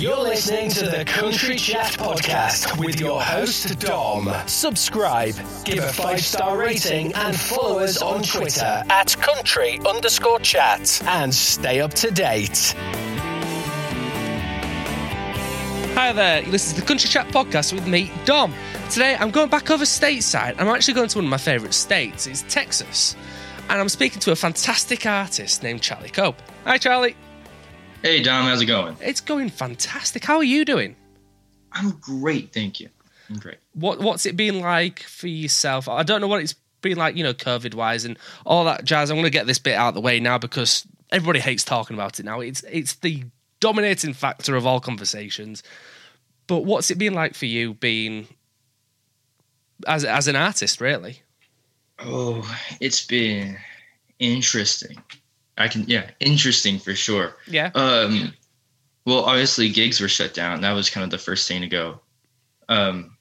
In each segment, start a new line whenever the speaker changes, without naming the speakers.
You're listening to the Country Chat Podcast with your host, Dom. Subscribe, give a five star rating, and follow us on Twitter at country underscore chat and stay up to date.
Hi there, you listen to the Country Chat podcast with me, Dom. Today I'm going back over stateside. I'm actually going to one of my favourite states, it's Texas. And I'm speaking to a fantastic artist named Charlie Cope. Hi, Charlie.
Hey, Dom, how's it going?
It's going fantastic. How are you doing?
I'm great, thank you. I'm great.
What What's it been like for yourself? I don't know what it's been like, you know, COVID wise and all that jazz. I'm going to get this bit out of the way now because everybody hates talking about it now. It's it's the dominating factor of all conversations. But what's it been like for you being as as an artist, really?
Oh, it's been interesting. I can yeah, interesting for sure.
Yeah.
Um well obviously gigs were shut down. That was kind of the first thing to go. Um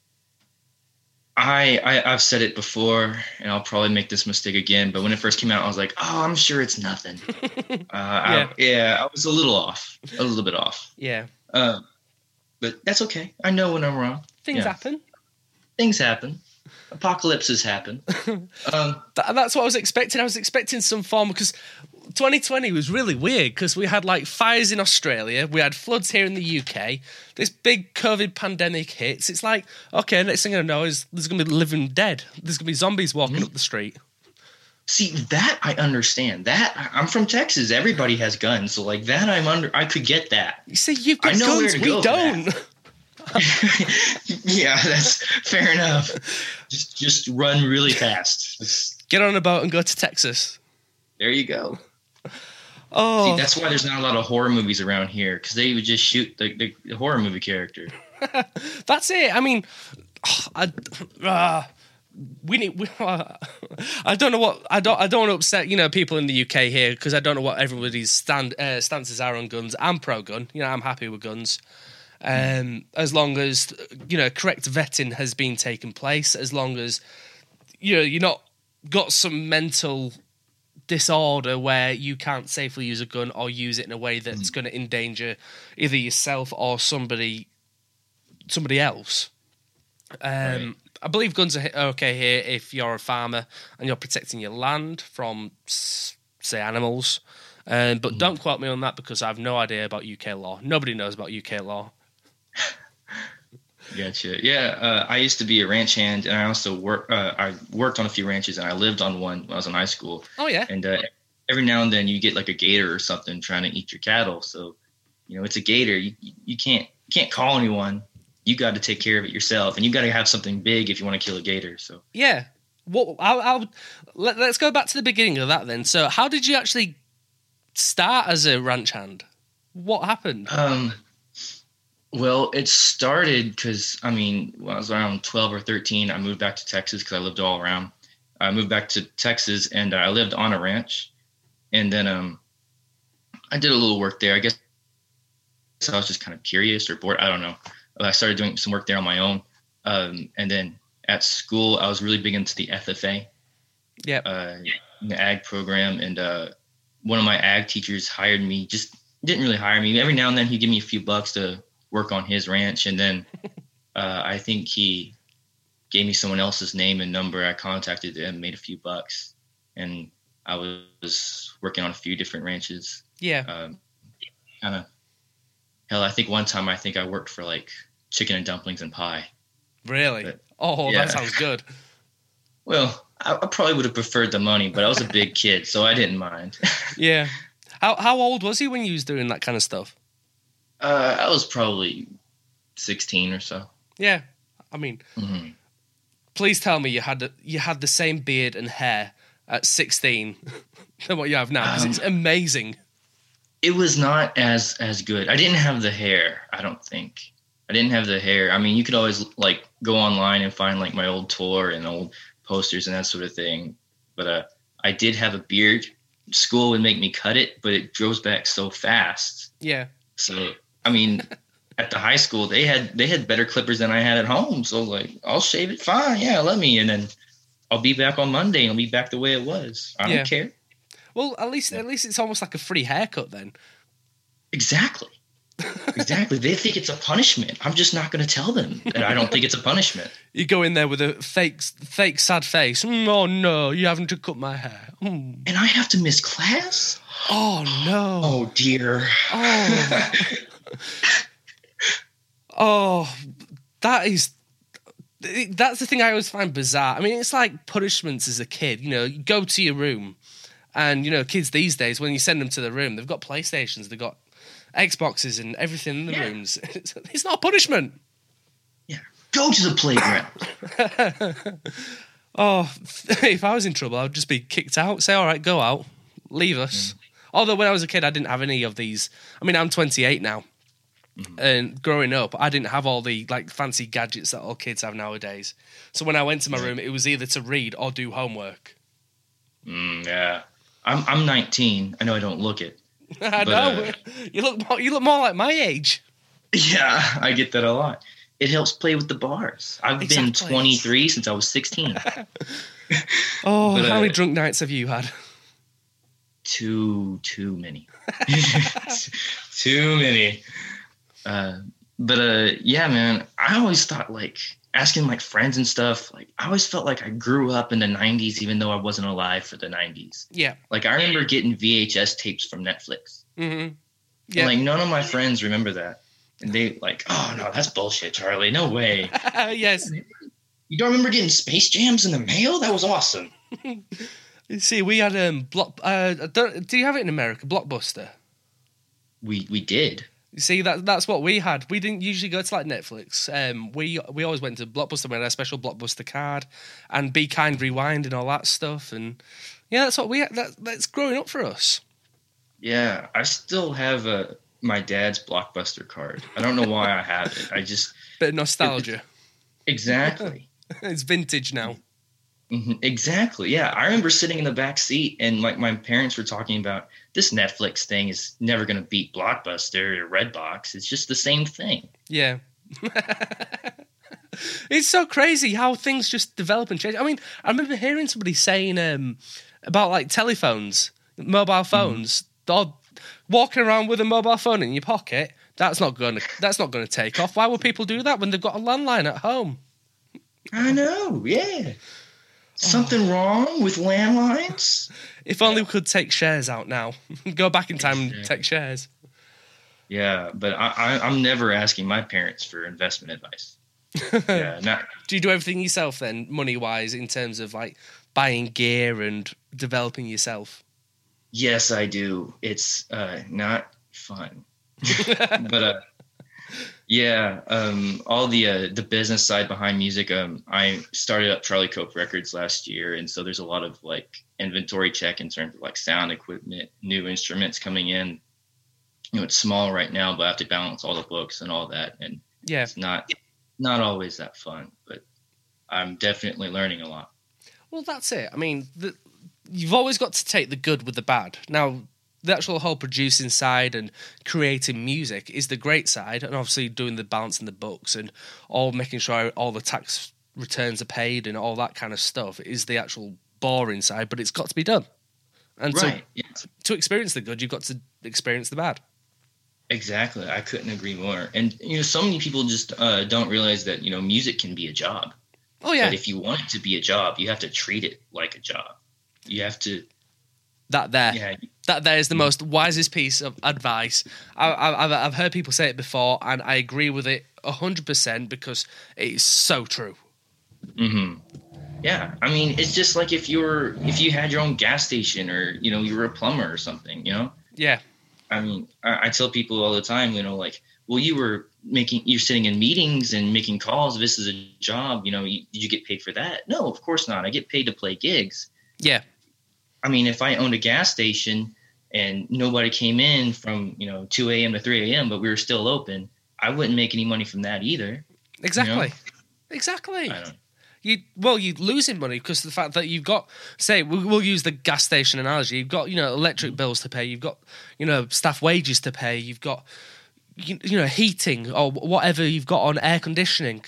I, I I've said it before and I'll probably make this mistake again, but when it first came out I was like, "Oh, I'm sure it's nothing." uh yeah. I, yeah, I was a little off. A little bit off.
Yeah.
Um but that's okay. I know when I'm wrong.
Things yeah. happen.
Things happen apocalypses happen.
Um, that, that's what I was expecting. I was expecting some form because 2020 was really weird because we had like fires in Australia, we had floods here in the UK. This big COVID pandemic hits. It's like, okay, next thing I know is there's gonna be living dead. There's gonna be zombies walking mm-hmm. up the street.
See that I understand. That I'm from Texas. Everybody has guns, so like that I'm under. I could get that.
You see, you've got guns. We don't.
yeah, that's fair enough. Just just run really fast. Just,
Get on a boat and go to Texas.
There you go.
Oh,
See, that's why there's not a lot of horror movies around here because they would just shoot the, the, horror movie character.
that's it. I mean, I, uh, we need. We, uh, I don't know what I don't. I don't want to upset you know people in the UK here because I don't know what everybody's stand uh, stances are on guns. I'm pro gun. You know, I'm happy with guns um, as long as you know correct vetting has been taken place, as long as you know you're not got some mental disorder where you can't safely use a gun or use it in a way that's mm. going to endanger either yourself or somebody somebody else. Um, right. I believe guns are okay here if you're a farmer and you're protecting your land from, say, animals. Um, but mm. don't quote me on that because I have no idea about UK law. Nobody knows about UK law.
Gotcha. Yeah, uh, I used to be a ranch hand, and I also work. Uh, I worked on a few ranches, and I lived on one when I was in high school.
Oh yeah.
And uh, every now and then you get like a gator or something trying to eat your cattle. So, you know, it's a gator. You you can't you can't call anyone. You got to take care of it yourself, and you got to have something big if you want to kill a gator. So.
Yeah. What I'll, I'll let, let's go back to the beginning of that then. So, how did you actually start as a ranch hand? What happened?
Um well, it started because I mean, when I was around 12 or 13, I moved back to Texas because I lived all around. I moved back to Texas and I lived on a ranch, and then um, I did a little work there. I guess I was just kind of curious or bored. I don't know. I started doing some work there on my own, um, and then at school I was really big into the FFA,
yeah,
uh, the ag program, and uh, one of my ag teachers hired me. Just didn't really hire me. Every now and then he'd give me a few bucks to work on his ranch. And then uh, I think he gave me someone else's name and number. I contacted them, made a few bucks, and I was working on a few different ranches.
Yeah.
Um, kind of. Hell, I think one time I think I worked for like chicken and dumplings and pie.
Really? But, oh, yeah. that sounds good.
Well, I, I, probably would have preferred the money, but I was a big kid, so I didn't mind.
yeah. How how old was he when you was doing that kind of stuff?
Uh, I was probably sixteen or so.
Yeah, I mean, mm-hmm. please tell me you had you had the same beard and hair at sixteen than what you have now because um, it's amazing.
It was not as as good. I didn't have the hair. I don't think I didn't have the hair. I mean, you could always like go online and find like my old tour and old posters and that sort of thing. But uh, I did have a beard. School would make me cut it, but it grows back so fast.
Yeah.
So I mean, at the high school, they had they had better clippers than I had at home. So like, I'll shave it. Fine, yeah, let me. And then I'll be back on Monday. and I'll be back the way it was. I don't care.
Well, at least at least it's almost like a free haircut then.
Exactly. exactly. They think it's a punishment. I'm just not going to tell them that I don't think it's a punishment.
You go in there with a fake, fake sad face. Mm, oh no, you having to cut my hair. Mm.
And I have to miss class?
Oh no.
Oh dear.
Oh. oh, that is. That's the thing I always find bizarre. I mean, it's like punishments as a kid. You know, you go to your room, and you know, kids these days, when you send them to the room, they've got PlayStations, they've got Xboxes, and everything in the
Yeah.
rooms. It's, it's not a punishment.
Yeah. Go to the playground.
Oh, if I was in trouble, I would just be kicked out. Say, all right, go out, leave us. Mm. Although when I was a kid, I didn't have any of these. I mean, I'm 28 now, and growing up, I didn't have all the like fancy gadgets that all kids have nowadays. So when I went to my room, it was either to read or do homework.
Mm, yeah. I'm I'm 19. I know I don't look it.
I
But,
know
uh,
you look more, you look more like my age.
Yeah, I get that a lot. It helps play with the bars. I've been 23 since I was 16.
Oh,
But,
how
uh,
many drunk nights have you had?
too too many too many uh but uh yeah man i always thought like asking like friends and stuff like i always felt like i grew up in the 90s even though i wasn't alive for the 90s
Yeah.
like i remember getting vhs tapes from netflix
hmm
and
Yeah.
like none of my friends remember that and they like oh no that's bullshit charlie no way
yes.
you don't remember getting space jams in the mail that was awesome
See, we had um block. Uh, do you have it in America? Blockbuster.
we we did
You see that that's what we had. We didn't usually go to like Netflix. Um, we we always went to Blockbuster. We had a special Blockbuster card and Be Kind Rewind and all that stuff. And yeah, that's what we had. That, that's growing up for us.
Yeah, I still have uh, my dad's blockbuster card. I don't know why I have it. I just
Bit of nostalgia.
exactly,
it's vintage now.
Mhm, exactly. Yeah, I remember sitting in the back seat and like my parents were talking about this Netflix thing is never going to beat Blockbuster or Redbox. It's just the same thing.
Yeah. it's so crazy how things just develop and change. I mean, I remember hearing somebody saying um, about like telephones, mobile phones, or walking around with a mobile phone in your pocket. That's not gonna. That's not gonna take off. Why would people do that when they've got a landline at home?
I know. Yeah. Something wrong with landlines?
If only we could take shares out now. Go back in time and take shares.
Yeah, but I, I, I'm never asking my parents for investment advice. yeah, not
Do you do everything yourself then, money wise, in terms of like buying gear and developing yourself?
Yes, I do. It's uh, not fun, but uh, yeah, um, all the uh, the business side behind music. Um, I started up Charlie Cope Records last year, and so there's a lot of like inventory check in terms of like sound equipment, new instruments coming in. You know, it's small right now, but I have to balance all the books and all that, and
Yeah.
it's not not always that fun. But I'm definitely learning a lot.
Well, that's it. I mean, the, you've always got to take the good with the bad. Now, the actual whole producing side and creating music is the great side, and obviously doing the balance in the books and all making sure all the tax returns are paid and all that kind of stuff is the actual boring side. But it's got to be done, and
right.
to to experience the good, you've got to experience the bad.
Exactly. I couldn't agree more. And you know, so many people just uh, don't realize that you know music can be a job.
Oh yeah,
But if you want it to be a job, you have to treat it like a job. You have to,
that there.
yeah,
that there is the most wisest piece of advice. I, I, I've, I've heard people say it before, and I agree with it hundred percent because it's so true.
hmm yeah. I mean, it's just like if you were, if you had your own gas station, or you know, you were a plumber or something. You know,
Yeah,
I mean, I, I tell people all the time, you know, like, well, you were making, you're sitting in meetings and making calls. This is a job. You know, you, did you get paid for that? No, of course not. I get paid to play gigs.
yeah,
I mean, if I owned a gas station and nobody came in from you know 2 a.m. to 3 a.m., but we were still open, I wouldn't make any money from that either.
exactly, exactly.
I don't.
You well, you're losing money because of the fact that you've got, say, we- we'll use the gas station analogy. You've got you know electric mm-hmm. bills to pay. You've got you know staff wages to pay. You've got you, you know heating or whatever you've got on air conditioning.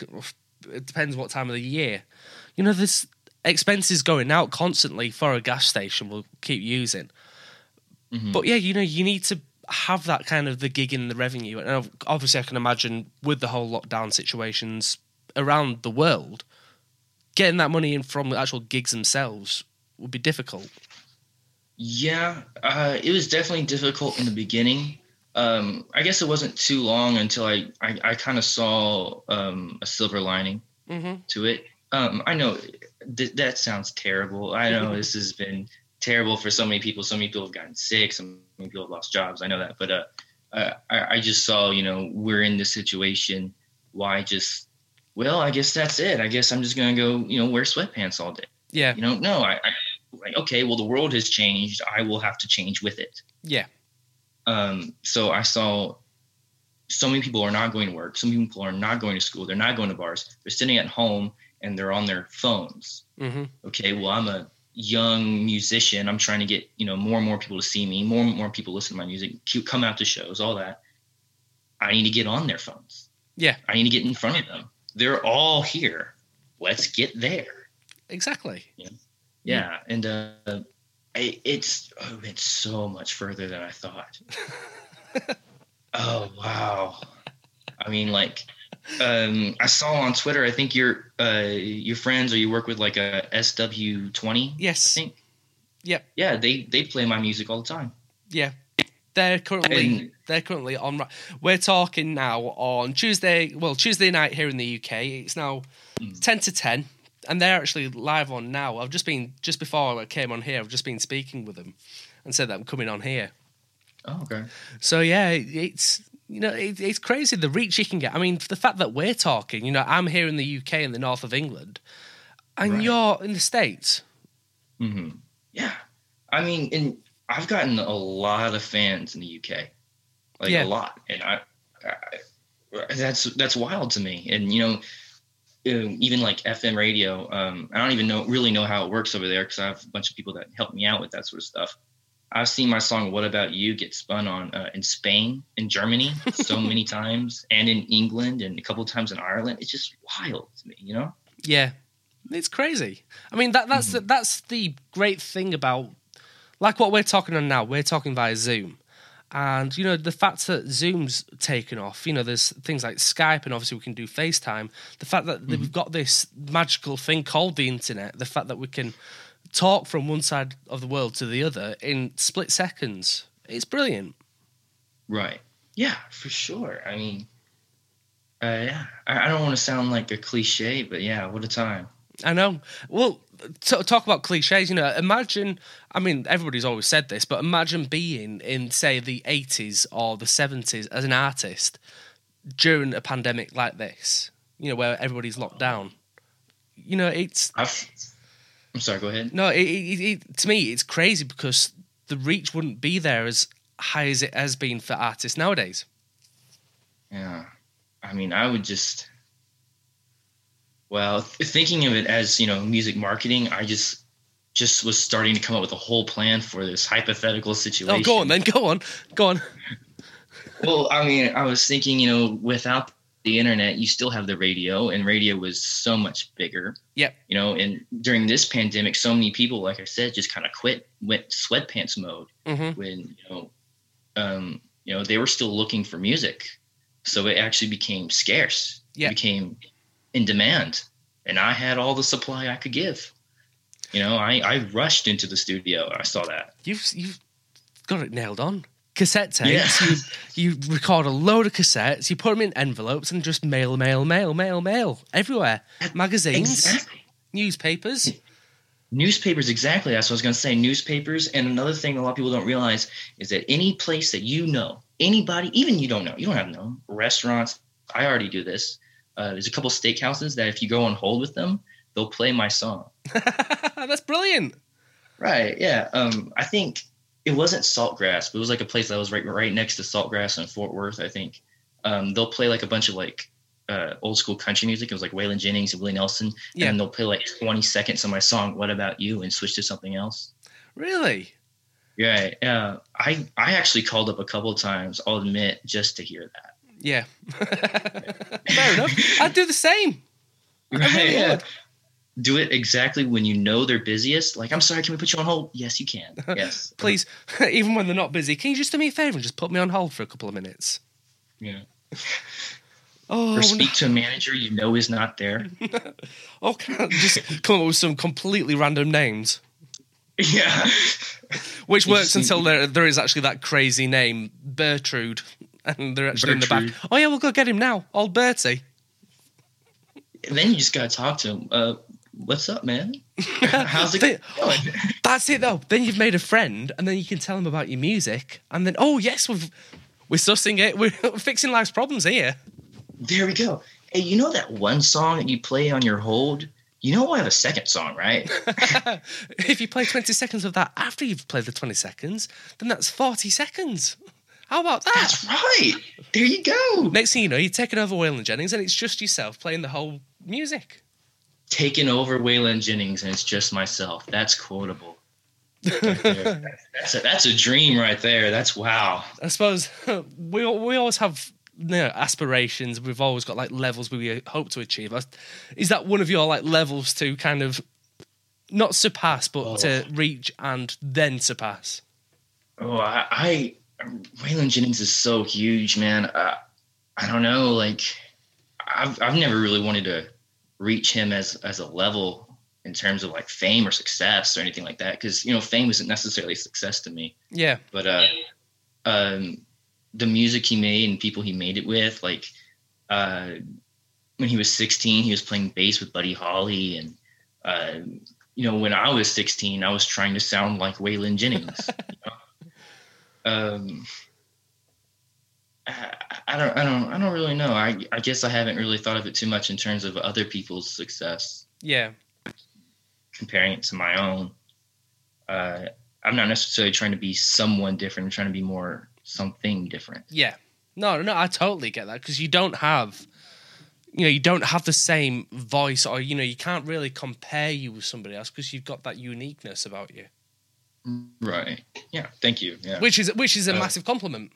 It depends what time of the year. You know, there's expenses going out constantly for a gas station. We'll keep using.
Mhm.
But yeah, you know, you need to. have that kind of the gig in the revenue. And obviously, I can imagine with the whole lockdown situations around the world, getting that money in from the actual gigs themselves would be difficult.
Yeah, uh, it was definitely difficult in the beginning. Um, I guess it wasn't too long until I I, I kind of saw um, a silver lining
Mm-hmm.
to it. Um, I know th- that sounds terrible. I know this has been terrible for so many people. So many people have gotten sick. So many people have lost jobs. I know that, but uh, uh, I, I just saw you know we're in this situation. Why just well, I guess that's it. I guess I'm just gonna go you know wear sweatpants all day.
Yeah,
You know, no, I, I like okay. Well, the world has changed. I will have to change with it.
yeah,
Um, so I saw so many people are not going to work. Some people are not going to school. They're not going to bars. They're sitting at home and they're on their phones.
hmm
Okay, well, I'm a young musician. I'm trying to get you know more and more people to see me. More and more people listen to my music. Come out to shows. All that. I need to get on their phones.
yeah,
I need to get in front of them. They're all here. Let's get there.
exactly.
Yeah, Yeah. and uh, I, it's oh, it's so much further than I thought. oh wow! I mean, like, um, I saw on Twitter. I think your uh, your friends or you work with like a SW twenty.
Yes.
I think.
Yep.
Yeah, they they play my music all the time.
yeah. They're currently
And-
they're currently on. We're talking now on Tuesday. Well, Tuesday night here in the UK. It's now
Mm.
ten to ten, and they're actually live on now. I've just been just before I came on here. I've just been speaking with them, and said that I'm coming on here.
Oh, okay.
So yeah, it's you know it, it's crazy the reach you can get. I mean, the fact that we're talking, you know, I'm here in the UK in the north of England, and
Right.
you're in the states.
hmm Yeah, I mean, and I've gotten a lot of fans in the UK, like
Yeah.
a lot, and I, I, that's that's wild to me. And you know, um, even like FM radio, um, I don't even know really know how it works over there because I have a bunch of people that help me out with that sort of stuff. I've seen my song "What About You" get spun on uh, in Spain, in Germany, so many times, and in England, and a couple of times in Ireland. It's just wild to me, you know.
Yeah, it's crazy. I mean that that's the, that's the great thing about like what we're talking on now. We're talking via Zoom. And you know the fact that Zoom's taken off, you know, there's things like Skype, and obviously we can do FaceTime. The fact that we've got this magical thing called the internet, the fact that we can talk from one side of the world to the other in split seconds, it's brilliant.
Right. Yeah, for sure. I mean, uh, yeah, I, I don't want to sound like a cliche, but yeah, what a time.
I know. Well, to talk about cliches, you know, imagine, I mean, everybody's always said this, but imagine being in, say, the 80s or the 70s as an artist during a pandemic like this, you know, where everybody's locked down. You know, it's,
I've, I'm sorry, go ahead.
no, it, it, it, to me, it's crazy because the reach wouldn't be there as high as it has been for artists nowadays.
Yeah. I mean, I would just, well, thinking of it as, you know, music marketing, I just, just was starting to come up with a whole plan for this hypothetical situation.
Oh, go on then, go on, go on.
well, I mean, I was thinking, you know, without the internet, you still have the radio, and radio was so much bigger.
Yep.
You know, and during this pandemic, so many people, like I said, just kind of quit, went sweatpants mode
hmm
when you know, um, you know, they were still looking for music, so it actually became scarce.
Yeah.
It became in demand, and I had all the supply I could give. You know, I I rushed into the studio. I saw that.
You've you've got it nailed on. Cassette tapes.
Yeah.
You you record a load of cassettes. You put them in envelopes and just mail, mail, mail, mail, mail everywhere. Magazines,
Exactly.
newspapers.
Newspapers, exactly. That's what I was going to say. Newspapers. And another thing a lot of people don't realize is that any place that you know, anybody, even you don't know, you don't have to know, restaurants, I already do this. Uh, there's a couple steakhouses that if you go on hold with them, they'll play my song.
That's brilliant.
Right. Yeah. Um, I think it wasn't Saltgrass, but it was like a place that was right right next to Saltgrass in Fort Worth. I think um, they'll play like a bunch of like uh, old school country music. It was like Waylon Jennings and Willie Nelson,
Yeah.
and they'll play like 20 seconds of my song "What About You" and switch to something else.
Really?
Yeah. Yeah. I I actually called up a couple of times. I'll admit, just to hear that.
Yeah. Fair enough. I'd do the same. I really
yeah.
would.
Do it exactly when you know they're busiest. Like, I'm sorry, can we put you on hold? Yes, you can. Yes.
Please, even when they're not busy, can you just do me a favor and just put me on hold for a couple of minutes?
Yeah.
Oh,
Or speak to a manager you know is not there.
oh, just come up with some completely random names,
Yeah.
which
You
works until there there is actually that crazy name, Bertrude, and they're actually in the back. Oh yeah, we'll go get him now, old Bertie.
And then you just gotta talk to him. Uh, what's up, man? How's it going?
Oh, that's it though. Then you've made a friend, and then you can tell them about your music, and then oh yes, we've we're sussing it. We're fixing life's problems here.
There we go. Hey, you know that one song that you play on your hold? You know I have a second song, right?
if you play 20 seconds of that after you've played the 20 seconds, then that's 40 seconds. How about that?
That's right. There you go.
Next thing you know, you're taking over Waylon Jennings and it's just yourself playing the whole music.
Taking over Waylon Jennings, and it's just myself. That's quotable. Right that's, a, that's a dream right there. That's wow.
I suppose we we always have you know, aspirations. We've always got like levels we hope to achieve. Is that one of your like levels to kind of not surpass, but to reach and then surpass?
Oh, I, I Waylon Jennings is so huge, man. Uh, I don't know, like I've I've never really wanted to reach him as as a level in terms of like fame or success or anything like that because you know fame isn't necessarily success to me
Yeah,
but uh um the music he made and people he made it with like uh when he was 16 he was playing bass with buddy holly and uh you know when i was 16 i was trying to sound like waylon jennings you know? um I, I don't i don't i don't really know i i guess i haven't really thought of it too much in terms of other people's success
yeah,
comparing it to my own. Uh, I'm not necessarily trying to be someone different. I'm trying to be more something different.
yeah. No, no, I totally get that because you don't have, you know, you don't have the same voice, or you know, you can't really compare you with somebody else because you've got that uniqueness about you,
Right. Yeah. Thank you. Yeah.
which is which is a
Uh,
massive compliment.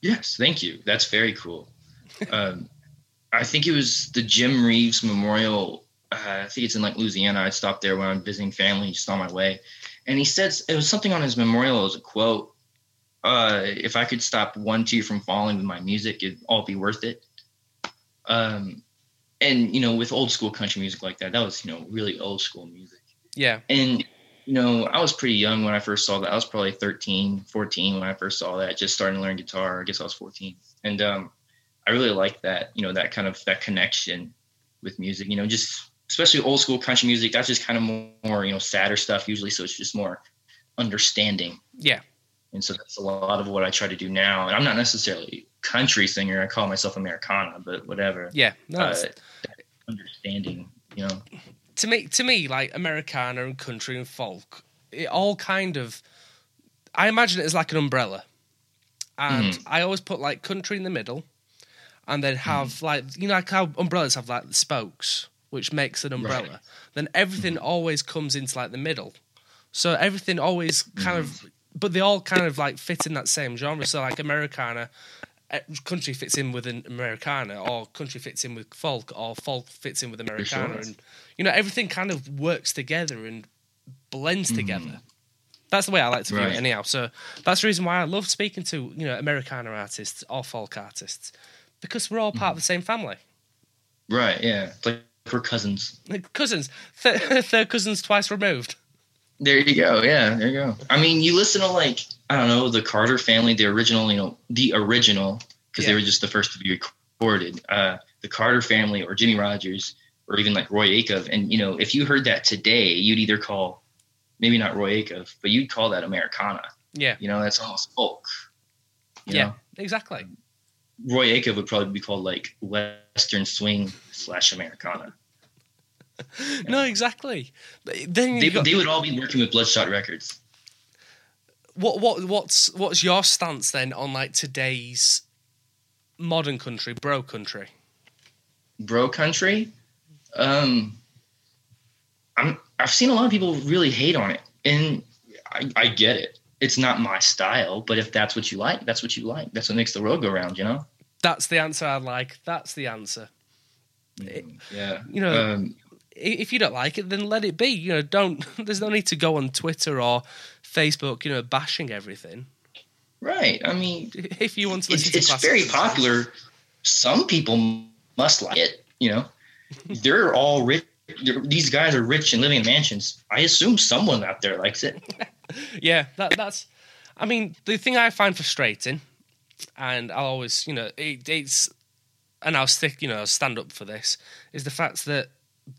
Yes. Thank you. That's very cool. um, I think it was the Jim Reeves Memorial. Uh, I think it's in like Louisiana. I stopped there when I'm visiting family, just on my way, and he said it was something on his memorial. Was a quote. Uh, if I could stop one tear from falling with my music, it'd all be worth it. Um, and you know, with old school country music like that, that was you know really old school music.
Yeah,
And you know, I was pretty young when I first saw that. I was probably 13, 14 when I first saw that, just starting to learn guitar. I guess I was 14. And um, I really like that, you know, that kind of that connection with music, you know, just especially old school country music. That's just kind of more, more you know, sadder stuff usually. So it's just more understanding.
yeah,
And so that's a lot of what I try to do now. And I'm not necessarily country singer. I call myself Americana, but whatever.
yeah. No,
Uh, understanding, you know.
To me to me like americana and country and folk it all kind of i imagine it as like an umbrella. And
Mm-hmm.
i always put like country in the middle and then have like you know like how umbrellas have like the spokes which makes an umbrella.
Right.
then everything always comes into like the middle. So everything always kind of but they all kind of like fit in that same genre. So like americana eh, country fits in with an Americana, or country fits in with folk, or folk fits in with Americana,
sure.
and you know everything kind of works together and blends together. That's the way I like to view
Right.
it, anyhow. So that's the reason why I love speaking to you know Americana artists or folk artists because we're all part of the same family,
Right. Yeah. Like we're cousins.
like cousins, th- third cousins twice removed.
There you go. Yeah, there you go. I mean, you listen to like I don't know the Carter family, the original, you know, the original because
Yeah.
they were just the first to be recorded. Uh, the Carter family or Jimmie Rodgers or even like Roy Acuff, and you know, if you heard that today, you'd either call maybe not Roy Acuff, but you'd call that Americana.
Yeah,
You know, that's almost folk.
yeah,
know?
exactly.
Um, Roy Acuff would probably be called like Western swing slash Americana.
No, exactly. Then
They,
got
they would all be working with Bloodshot Records.
what what what's what's your stance then on like today's modern country, bro country?
bro country um i'm i've seen a lot of people really hate on it and I, I get it it's not my style but if that's what you like that's what you like that's what makes the world go round you know
That's the answer I like. That's the answer.
yeah
You know,
um
if you don't like it, then let it be. You know, don't. There's no need to go on Twitter or Facebook, you know, bashing everything.
Right. I mean,
If you want to
it's,
to
it's very popular. Some people must like it. You know, they're all rich. These guys are rich and living in mansions. I assume someone out there likes it.
Yeah, that that's. I mean, the thing I find frustrating, and I'll always, you know, it, it's, and I'll stick, you know, I'll stand up for this, is the fact that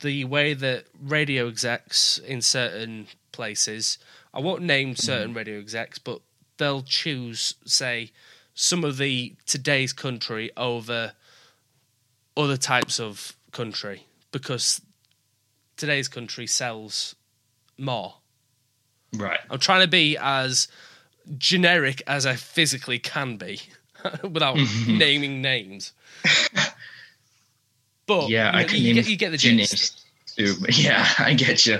the way that radio execs in certain places, I won't name mm-hmm. certain radio execs, but they'll choose, say, some of the today's country over other types of country because today's country sells more.
Right.
I'm trying to be as generic as I physically can be without naming names. But
yeah,
you, know,
I can
you get, you get the gist.
too. Yeah, I get you.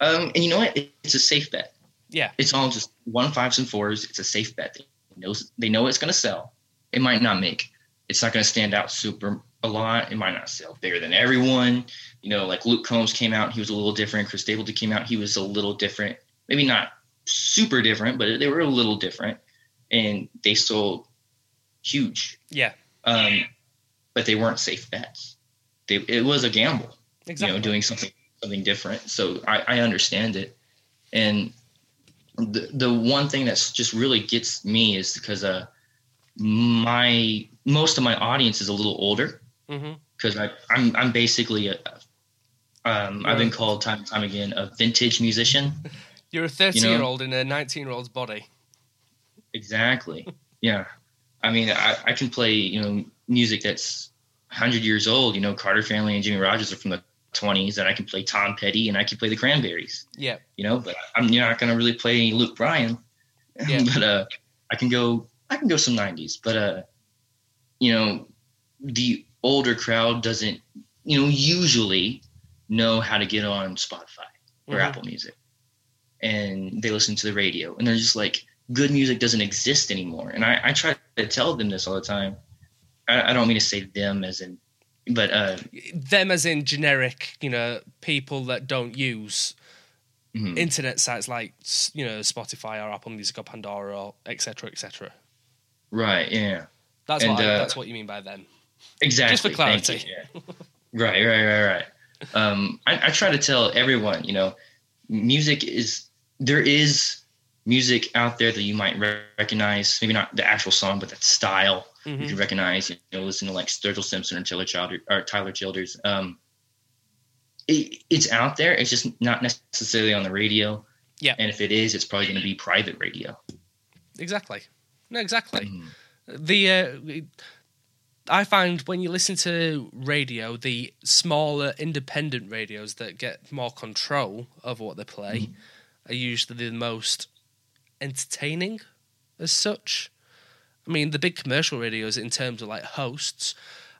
Um, and you know what? It's a safe bet.
Yeah,
It's all just one fives and fours. It's a safe bet. They know they know it's going to sell. It might not make. It's not going to stand out super a lot. It might not sell bigger than everyone. You know, like Luke Combs came out. He was a little different. Chris Stapleton came out. He was a little different. Maybe not super different, but they were a little different, and they sold huge.
yeah,
Um, but they weren't safe bets. They, it was a gamble
exactly.
you know doing something something different so i, I understand it and the, the one thing that's just really gets me is because uh my most of my audience is a little older. Because I I'm I'm basically a um I've been called time and time again a vintage musician.
You're a 30 year old in a 19 year old's body.
exactly. Yeah. I mean I I can play you know music that's 100 years old. You know Carter Family and Jimmie Rodgers are from the 20s and I can play Tom Petty and I can play the Cranberries.
Yeah,
you know, but I'm you're not going to really play any Luke Bryan.
Yeah.
but uh, I can go, I can go some '90s. But uh, you know, the older crowd doesn't, you know, usually know how to get on Spotify or
Mhm.
Apple Music, and they listen to the radio, and they're just like, good music doesn't exist anymore. And I, I try to tell them this all the time. I, I don't mean to say them as in, but uh,
them as in generic, you know, people that don't use
mhm.
internet sites like you know Spotify or Apple Music or Pandora or etc. etc.
right, yeah.
That's
And,
what I,
uh,
that's what you mean by then.
Exactly.
Just for clarity.
you, yeah. right, right, right, right. Um, I, I try to tell everyone, you know, music is there is music out there that you might recognize. Maybe not the actual song, but that style you
Mhm.
can recognize. You know, listen to like Sturgill Simpson or Tyler Childers or Tyler Childers. Um, it, it's out there. It's just not necessarily on the radio.
Yeah.
And if it is, it's probably going to be private radio.
Exactly. No, exactly.
Mhm.
The uh, I find when you listen to radio, the smaller independent radios that get more control of what they play
Mm-hmm.
are usually the most entertaining, as such. I mean, the big commercial radios in terms of like hosts.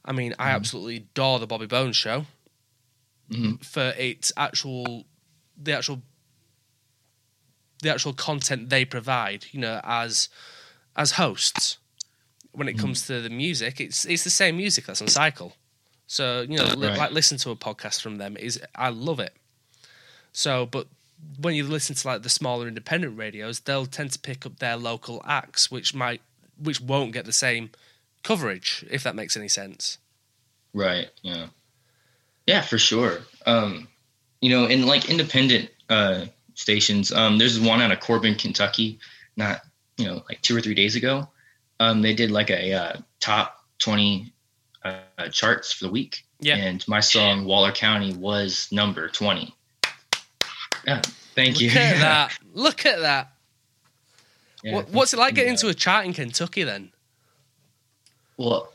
I mean, I absolutely adore the Bobby Bones show
Mhm.
for its actual, the actual, the actual content they provide. You know, as as hosts when it comes to the music, it's it's the same music that's on cycle. So you know, li-
Right.
like listen to a podcast from them is I love it. So, but when you listen to like the smaller independent radios, they'll tend to pick up their local acts, which might which won't get the same coverage if that makes any sense.
Right. Yeah. Yeah, for sure. Um, you know, in like independent uh, stations, um, there's one out of Corbin, Kentucky, not you know like two or three days ago. Um, they did like a uh, top twenty uh, charts for the week,
Yeah.
and my song Waller County was number twenty. Yeah, thank you.
Look at that! Look at that!
Yeah,
what, what's it like getting into a chart in Kentucky then?
Well,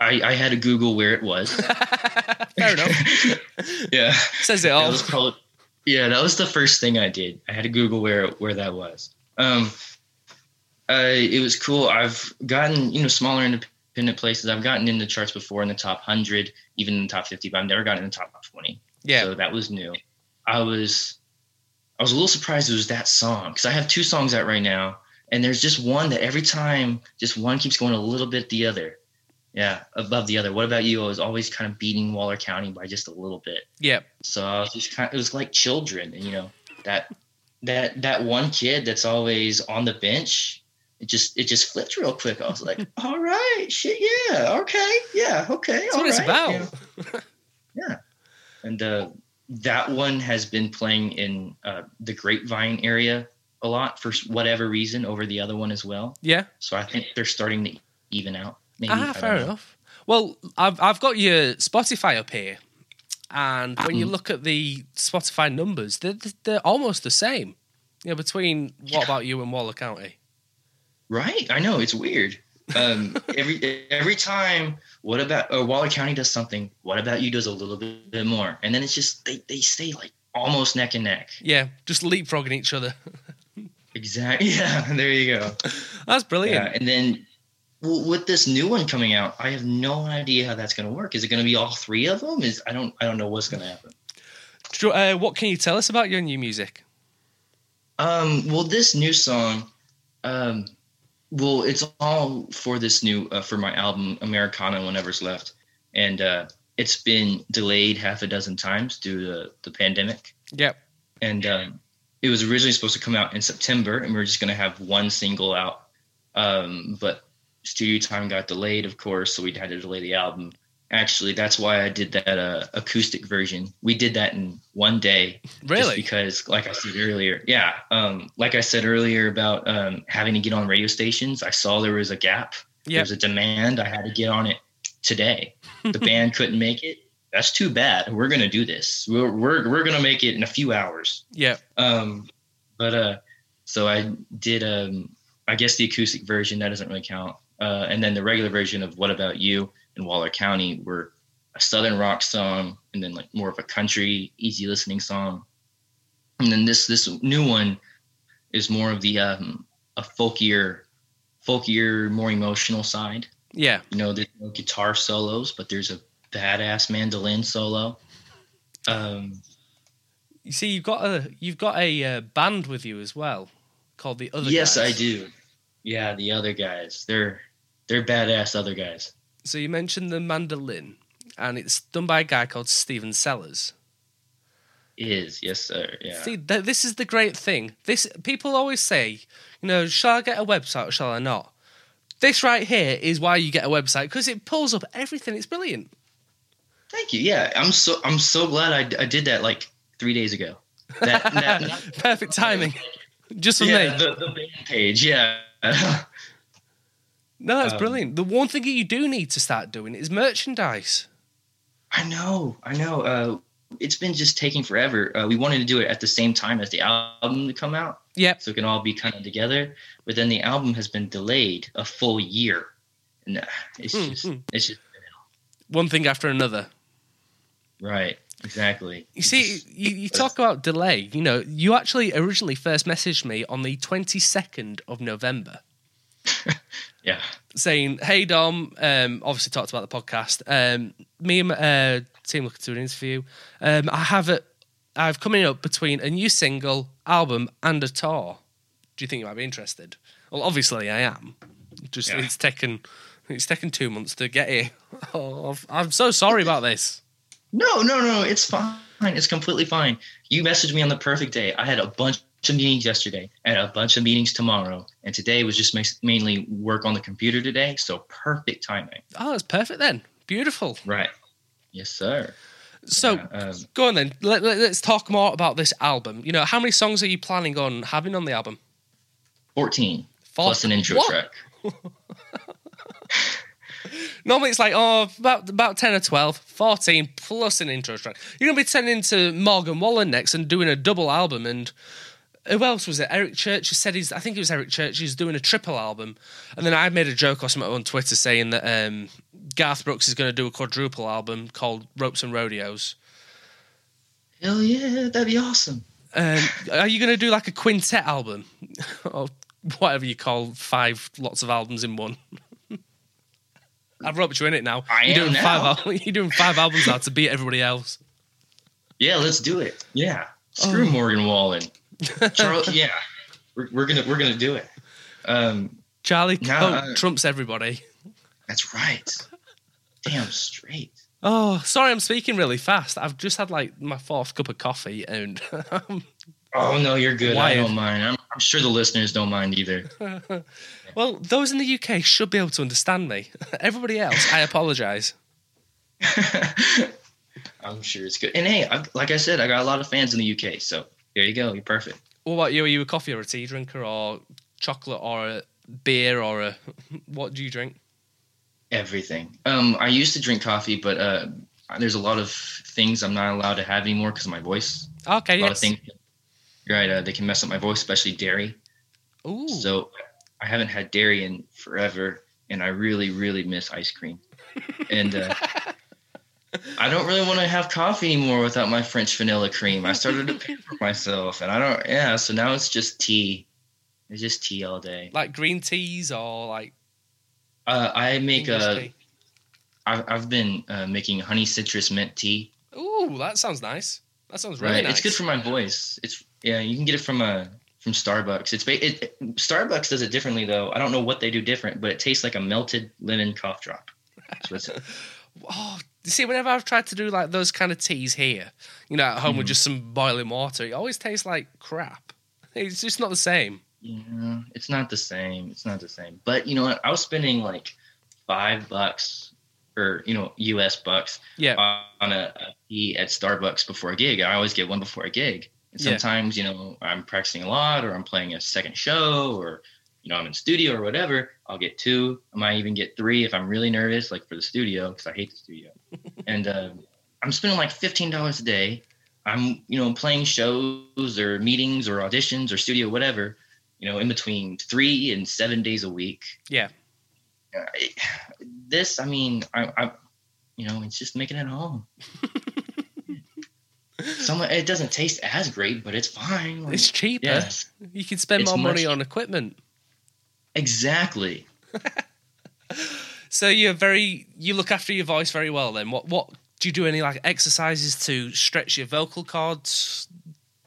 I, I had to Google where it was.
Fair enough.
yeah.
Says it
That
all.
was probably yeah, that was the first thing I did. I had to Google where where that was. Um, uh, it was cool. I've gotten you know smaller independent places. I've gotten in the charts before in the top hundred, even in the top fifty, but I've never gotten in the top twenty.
Yeah.
So that was new. I was I was a little surprised it was that song because I have two songs out right now, and there's just one that every time just one keeps going a little bit the other. yeah, above the other. What about you? I was always kind of beating Waller County by just a little bit.
Yeah.
So I was just kind of, it was like children, and you know, that that that one kid that's always on the bench, it just it just flipped real quick. I was like, all right, shit, yeah, okay, yeah, okay.
That's what it's about.
yeah. yeah. And uh, that one has been playing in uh, the Grapevine area a lot for whatever reason over the other one as well.
Yeah.
So I think they're starting to even out. Maybe,
Ah, fair
know.
enough. Well, I've I've got your Spotify up here, and when
Mm.
you look at the Spotify numbers, they're they're almost the same. You know, between what
Yeah.
about you and Waller County?
Right. I know it's weird. Um, every every time, what about or Waller County does something? What about you does a little bit, bit more, and then it's just they they stay like almost neck and neck.
Yeah, just leapfrogging each other.
Exactly. Yeah. There you go.
That's brilliant.
Yeah. And then with this new one coming out, I have no idea how that's going to work. Is it going to be all three of them? Is I don't I don't know what's going to happen.
Uh, what can you tell us about your new music?
Um, well, this new song, um, well, it's all for this new uh, for my album Americana. Whenever's left, and uh, it's been delayed half a dozen times due to the pandemic.
Yep.
And um, it was originally supposed to come out in September, and we were just going to have one single out. Um, but studio time got delayed, of course, so we had to delay the album. Actually, that's why I did that uh, acoustic version. We did that in one day, just
Really?
because, like I said earlier, yeah, um, like I said earlier about um, having to get on radio stations, I saw there was a gap. There was a demand. I had to get on it today. The band couldn't make it. That's too bad. We're gonna do this. We're we're we're gonna make it in a few hours.
yeah
Um, but uh, so I did um, I guess the acoustic version that doesn't really count. Uh, and then the regular version of What About You in Waller County were a southern rock song, and then like more of a country, easy listening song. And then this this new one is more of the um, a folkier, folkier, more emotional side.
Yeah.
You know, there's no guitar solos, but there's a badass mandolin solo. Um,
You see, you've got a you've got a uh, band with you as well, called the Other.
yes,
Guys.
I do. Yeah, the other guys, they're they're badass other guys.
So you mentioned the mandolin, and it's done by a guy called Steven Sellers.
Is yes, sir. Yeah.
See, th- this is the great thing. This people always say, you know, shall I get a website or shall I not? This right here is why you get a website because it pulls up everything. It's brilliant.
Thank you. Yeah, I'm so I'm so glad I, I did that like three days ago. That, that
Perfect timing. Just for
yeah,
me.
the, the band page. Yeah.
No, that's
um,
brilliant. The one thing that you do need to start doing is merchandise.
I know. I know. Uh, it's been just taking forever. Uh, we wanted to do it at the same time as the album to come out,
Yep.
so it can all be kind of together. But then the album has been delayed a full year, and uh, it's
Hmm,
just
hmm.
it's just
One thing after another.
right. Exactly.
You see, you, you talk about delay. You know, you actually originally first messaged me on the 22nd of November
Yeah.
saying, Hey, Dom, um, obviously talked about the podcast. Um, me and my uh, team looking to do an interview. Um, I have a, I've coming up between a new single, album, and a tour. Do you think you might be interested? Well, obviously I am. Just
Yeah.
it's taken it's taken two months to get here. Oh, I'm so sorry about this.
No, no, no. It's fine. It's completely fine. You messaged me on the perfect day. I had a bunch of meetings yesterday and a bunch of meetings tomorrow, and today was just mainly work on the computer today. So perfect timing.
Oh, that's perfect then. Beautiful.
Right. Yes, sir.
So
Yeah, um,
go on then. Let, let, us talk more about this album. You know, how many songs are you planning on having on the album?
14
Four-
plus an intro
What?
track.
Normally it's like, oh, about, about 10 or 12, 14 plus an intro track. You're going to be turning to Morgan Wallen next and doing a double album. And who else was it? Eric Church He said he's, I think it was Eric Church, he's doing a triple album. And then I made a joke or something on Twitter saying that um, Garth Brooks is going to do a quadruple album called Ropes and Rodeos.
Hell yeah, that'd be awesome.
Um, are you going to do like a quintet album or whatever you call five lots of albums in one? I've roped you in it now.
I
you're doing five.
now.
al- You're doing five albums now to beat everybody else.
Yeah, let's do it. Yeah. Screw
Oh.
Morgan Wallen. Charles, yeah. We're, we're gonna we're gonna do it. Um,
Charlie
Nah,
Cope
uh,
trumps everybody.
that's right. damn straight.
Oh, sorry, I'm speaking really fast. I've just had like my fourth cup of coffee, and
Oh no, you're good. I don't mind. I'm, I'm sure the listeners don't mind either.
well, those in the UK should be able to understand me. Everybody else, I apologise.
I'm sure it's good. And hey, I, like I said, I got a lot of fans in the UK, so there you go. You're perfect.
What about you? Are you a coffee or a tea drinker, or chocolate, or a beer, or a what do you drink?
Everything. Um, I used to drink coffee, but uh, there's a lot of things I'm not allowed to have anymore because of my voice.
Okay,
A lot of things. You're right. Uh, they can mess up my voice, especially dairy.
Ooh,
So I haven't had dairy in forever, and I really, really miss ice cream. And uh, I don't really want to have coffee anymore without my French vanilla cream. I started to pay for myself, and I don't. Yeah, so now it's just tea. It's just tea all day.
like green teas or like
Uh, I make a. I've, been uh, making honey citrus mint tea.
Ooh, that sounds nice. That sounds really
right,
nice.
it's good for my voice. It's yeah, you can get it from a from Starbucks. It's it, it- Starbucks does it differently though. I don't know what they do different, but it tastes like a melted lemon cough drop. That's what it's-
Oh, you see, whenever I've tried to do like those kind of teas here, you know, at home with
Mhm.
just some boiling water, it always tastes like crap. It's just not the same.
Yeah, it's not the same. It's not the same. But you know what? I was spending like five bucks or you know U.S. bucks
Yeah.
on a, a tea at Starbucks before a gig. I always get one before a gig. And
Yeah.
sometimes you know I'm practicing a lot, or I'm playing a second show, or you know I'm in studio or whatever. I'll get two. I might even get three if I'm really nervous, like for the studio, because I hate the studio. and uh, I'm spending like fifteen dollars a day. I'm you know playing shows or meetings or auditions or studio whatever. You know, in between three and seven days a week.
Yeah.
Uh, it- this, I mean, I, I, you know, it's just making it home. Some it doesn't taste as great, but it's fine. Like,
It's cheaper.
yes,
You can spend more money on equipment.
Exactly.
So you're very you look after your voice very well then. What what do you do any like exercises to stretch your vocal cords?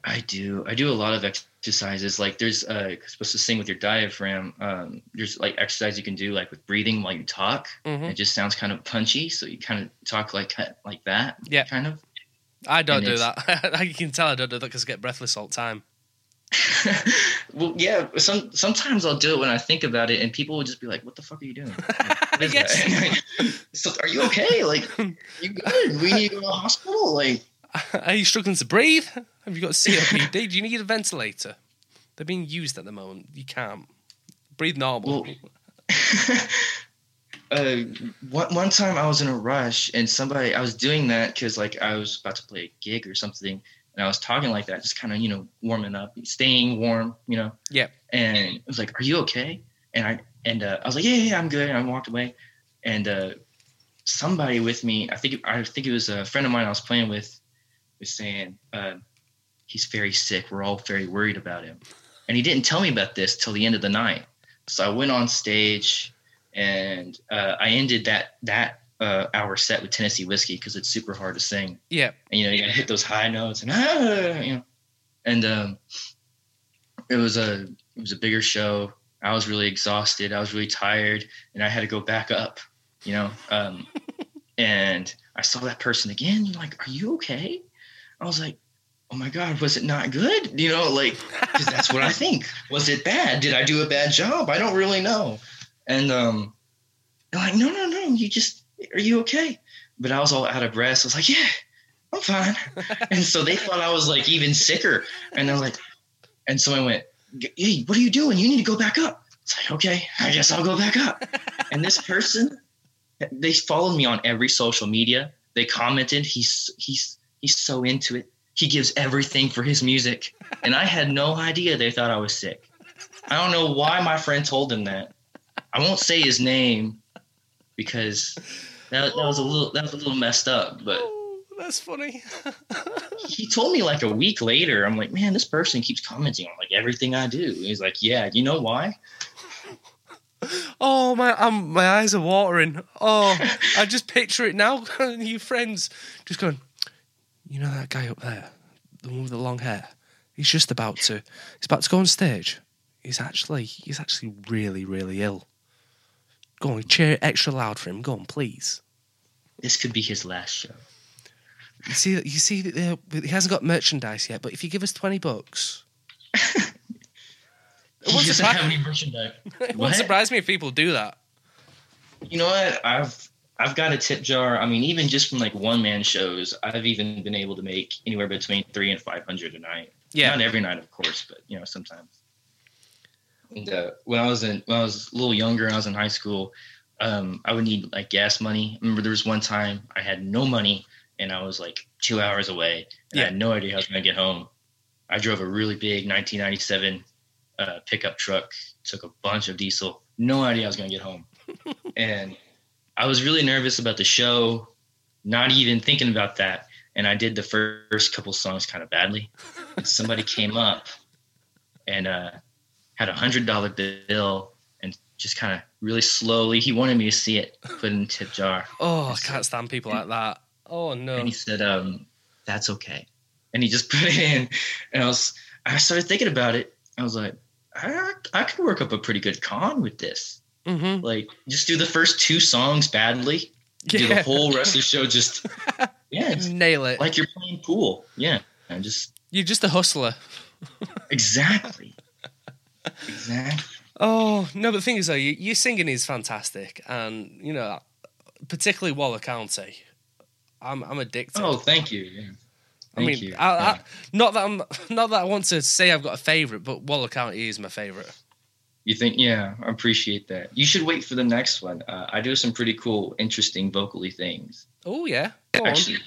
I do. I do a lot of exercises. Like there's uh supposed to sing with your diaphragm. Um, there's like exercise you can do like with breathing while you talk.
Mhm.
It just sounds kind of punchy, so you kind of talk like like that.
Yeah.
kind of.
I don't
And
do that. you can tell I don't do that because I get breathless all the time.
well, yeah. Some sometimes I'll do it when I think about it, and people will just be like, "What the fuck are you doing? Like,
Yes.
so, are you okay? Like, you good? We need to go to the hospital. Like,
Are you struggling to breathe? Have you got COPD? do you need a ventilator? They're being used at the moment. You can't breathe normal.
Well, uh, one one time I was in a rush, and somebody I was doing that because like I was about to play a gig or something, and I was talking like that, just kind of you know warming up, staying warm, you know.
Yeah.
And I was like, "Are you okay?" And I and uh, I was like, "Yeah, yeah, I'm good." And I walked away, and uh, somebody with me, I think I think it was a friend of mine I was playing with, was saying, uh, "He's very sick. We're all very worried about him." And he didn't tell me about this till the end of the night. So I went on stage, and uh, I ended that that uh, hour set with Tennessee whiskey because it's super hard to sing.
Yeah.
and you know you gotta hit those high notes and ah, you know. And um it was a it was a bigger show. I was really exhausted. I was really tired and i had to go back up you know um and i saw that person again like are you okay? I was like oh my god was it not good? You know like because that's what i think. Was it bad? Did i do a bad job? I don't really know. And um they're like no no no you just are you okay but i was all out of breath so i was like yeah i'm fine and so they thought I was like even sicker. And they're like, and so I went, hey, what are you doing? You need to go back up. It's like, okay, I guess I'll go back up. and this person, they followed me on every social media. They commented, he's he's he's so into it. He gives everything for his music. And I had no idea they thought I was sick. I don't know why my friend told him that. I won't say his name because that, that was a little that was a little messed up, but
Oh, that's funny.
he told me like a week later. I'm like, man, this person keeps commenting on like everything I do. He's like, yeah, you know why?
oh my, um, my eyes are watering. Oh, I just picture it now. you friends just going. You know that guy up there, the one with the long hair. He's just about to. He's about to go on stage. He's actually. He's actually really, really ill. Go on, cheer extra loud for him. Go on, please.
this could be his last show.
You see, you see, that he hasn't got merchandise yet. But if you give us twenty bucks, it won't
doesn't
surprise,
have any merchandise.
it won't surprise me if people do that.
You know what? I've I've got a tip jar. I mean, even just from like one man shows, I've even been able to make anywhere between three and five hundred a night.
Yeah,
Not every night, of course, but you know, sometimes. And uh, when I was in when I was a little younger, I was in high school, um, I would need like gas money. I remember there was one time I had no money and I was like two hours away and I had no idea how I was gonna get home. I drove a really big 1997 uh, pickup truck, took a bunch of diesel, no idea I was gonna get home, and I was really nervous about the show, not even thinking about that. And I did the first couple songs kind of badly. Somebody came up and uh, had a hundred dollar bill and just kind of really slowly. He wanted me to see it, put in the tip jar,
Oh, I can't stand people like that. Oh no.
and he said, um, "That's okay." And he just put it in, and I was, I started thinking about it. I was like, I, I could work up a pretty good con with this.
Mm-hmm.
Like, just do the first two songs badly, do the whole rest of the show just, yeah, it's
Nail it.
like you're playing pool. Yeah, and just
You're just a hustler.
exactly, exactly.
Oh no, but the thing is though, you, your singing is fantastic, and you know, particularly Waller County. I'm I'm addicted.
Oh, thank you. Yeah.
I
Thank
mean. I,
Yeah.
I, not that I'm not that I want to say I've got a favorite, but Waller County is my favorite.
You think? Yeah, I appreciate that. You should wait for the next one. Uh, I do some pretty cool, interesting vocally things.
Oh yeah, Go.
Actually,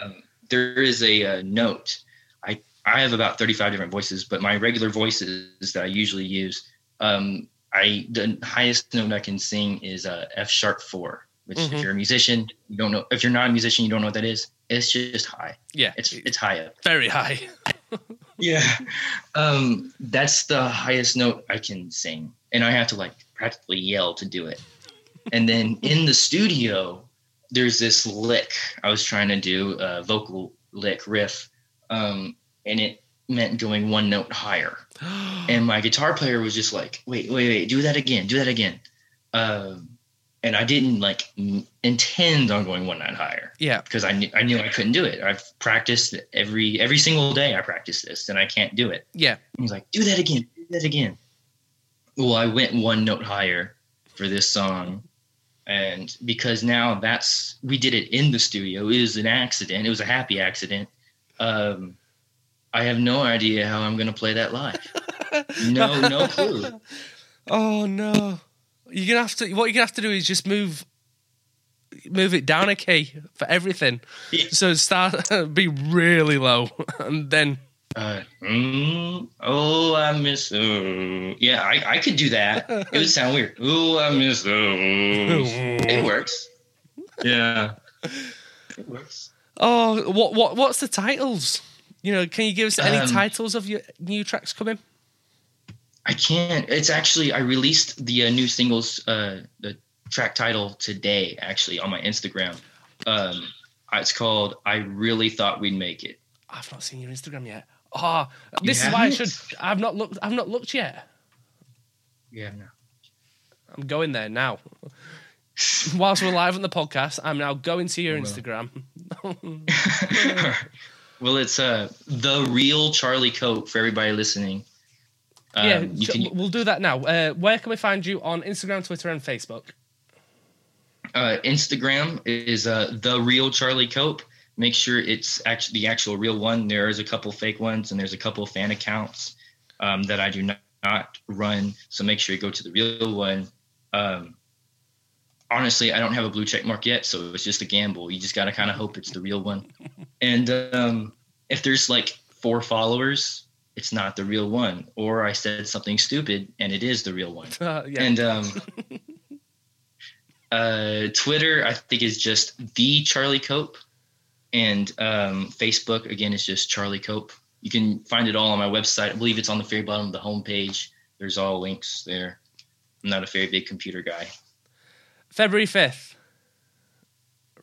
um, there is a, uh note. I I have about thirty five different voices, but my regular voices that I usually use, um, I the highest note I can sing is uh, F sharp four. Which,
Mhm.
if you're a musician, you don't know. If you're not a musician, you don't know what that is. It's just high.
yeah,
It's it's high up.
very high.
Yeah. Um, that's the highest note I can sing. And I have to like practically yell to do it. And then in the studio, there's this lick I was trying to do, a vocal lick riff. Um, and it meant going one note higher. And my guitar player was just like, wait, wait, wait, do that again, do that again. Um, and I didn't like m- intend on going one note higher
yeah,
because I knew I knew I couldn't do it. I've practiced every every single day. I practice this, and I can't do it.
yeah.
And he's like, "Do that again, do that again." Well, I went one note higher for this song, and because now that's we did it in the studio. It was an accident. It was a happy accident. Um, I have no idea how I'm going to play that live. No, no clue.
Oh no, you're gonna have to. What you're gonna have to do is just move, move it down a key for everything.
Yeah.
So start be really low, and then
Uh, mm, oh, I miss. Oh, yeah, I, I could do that. It would sound weird. Oh, I miss. Oh, it works. Yeah, it works.
oh, what what what's the titles? You know, can you give us any
Um,
titles of your new tracks coming?
I can't. It's actually I released the uh, new singles, uh, the track title today, actually on my Instagram. Um, it's called "I Really Thought We'd Make It."
I've not seen your Instagram yet. Oh,
You
this is why I should. I've not looked. I've not looked yet.
Yeah, no.
I'm going there now. Whilst we're live on the podcast, I'm now going to your. Instagram.
well, it's uh the real Charlie Cope for everybody listening. Um,
yeah,
can
we'll do that now. Uh, where can we find you on Instagram, Twitter, and Facebook?
uh, Instagram is uh, the real Charlie Cope. Make sure it's actually the actual real one. There is a couple fake ones, and there's a couple fan accounts um, that I do not, not run. So make sure you go to the real one. Um, honestly, I don't have a blue check mark yet, so it's just a gamble. You just got to kind of hope it's the real one. And um, if there's like four followers, it's not the real one. Or I said something stupid, and it is the real one.
Uh, yeah.
And um, uh, Twitter, I think, is just the Charlie Cope, and um, Facebook again is just Charlie Cope. You can find it all on my website. I believe it's on the very bottom of the homepage. There's all links there. I'm not a very big computer guy.
February 5th.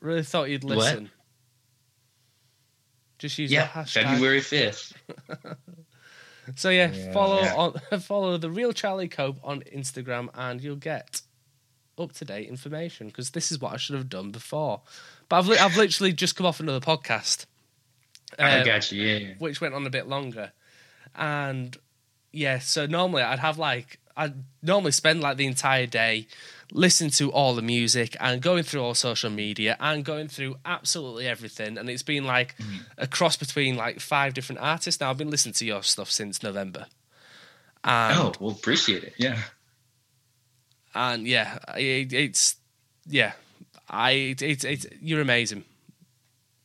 Really thought you'd
What?
listen. Just use
Yeah,
the hashtag.
February 5th.
So yeah,
Yeah,
follow
yeah.
on follow the real Charlie Cope on Instagram, and you'll get up to date information because this is what I should have done before. But I've li- I've literally just come off another podcast.
I
uh,
got you. Yeah, yeah.
which went on a bit longer. And yeah, so normally I'd have like I'd normally spend like the entire day listening to all the music and going through all social media and going through absolutely everything. And it's been like a cross between like five different artists. Now I've been listening to your stuff since November. And,
Oh, well, appreciate it. Yeah.
and yeah, it, it's yeah, I it's it's you're amazing.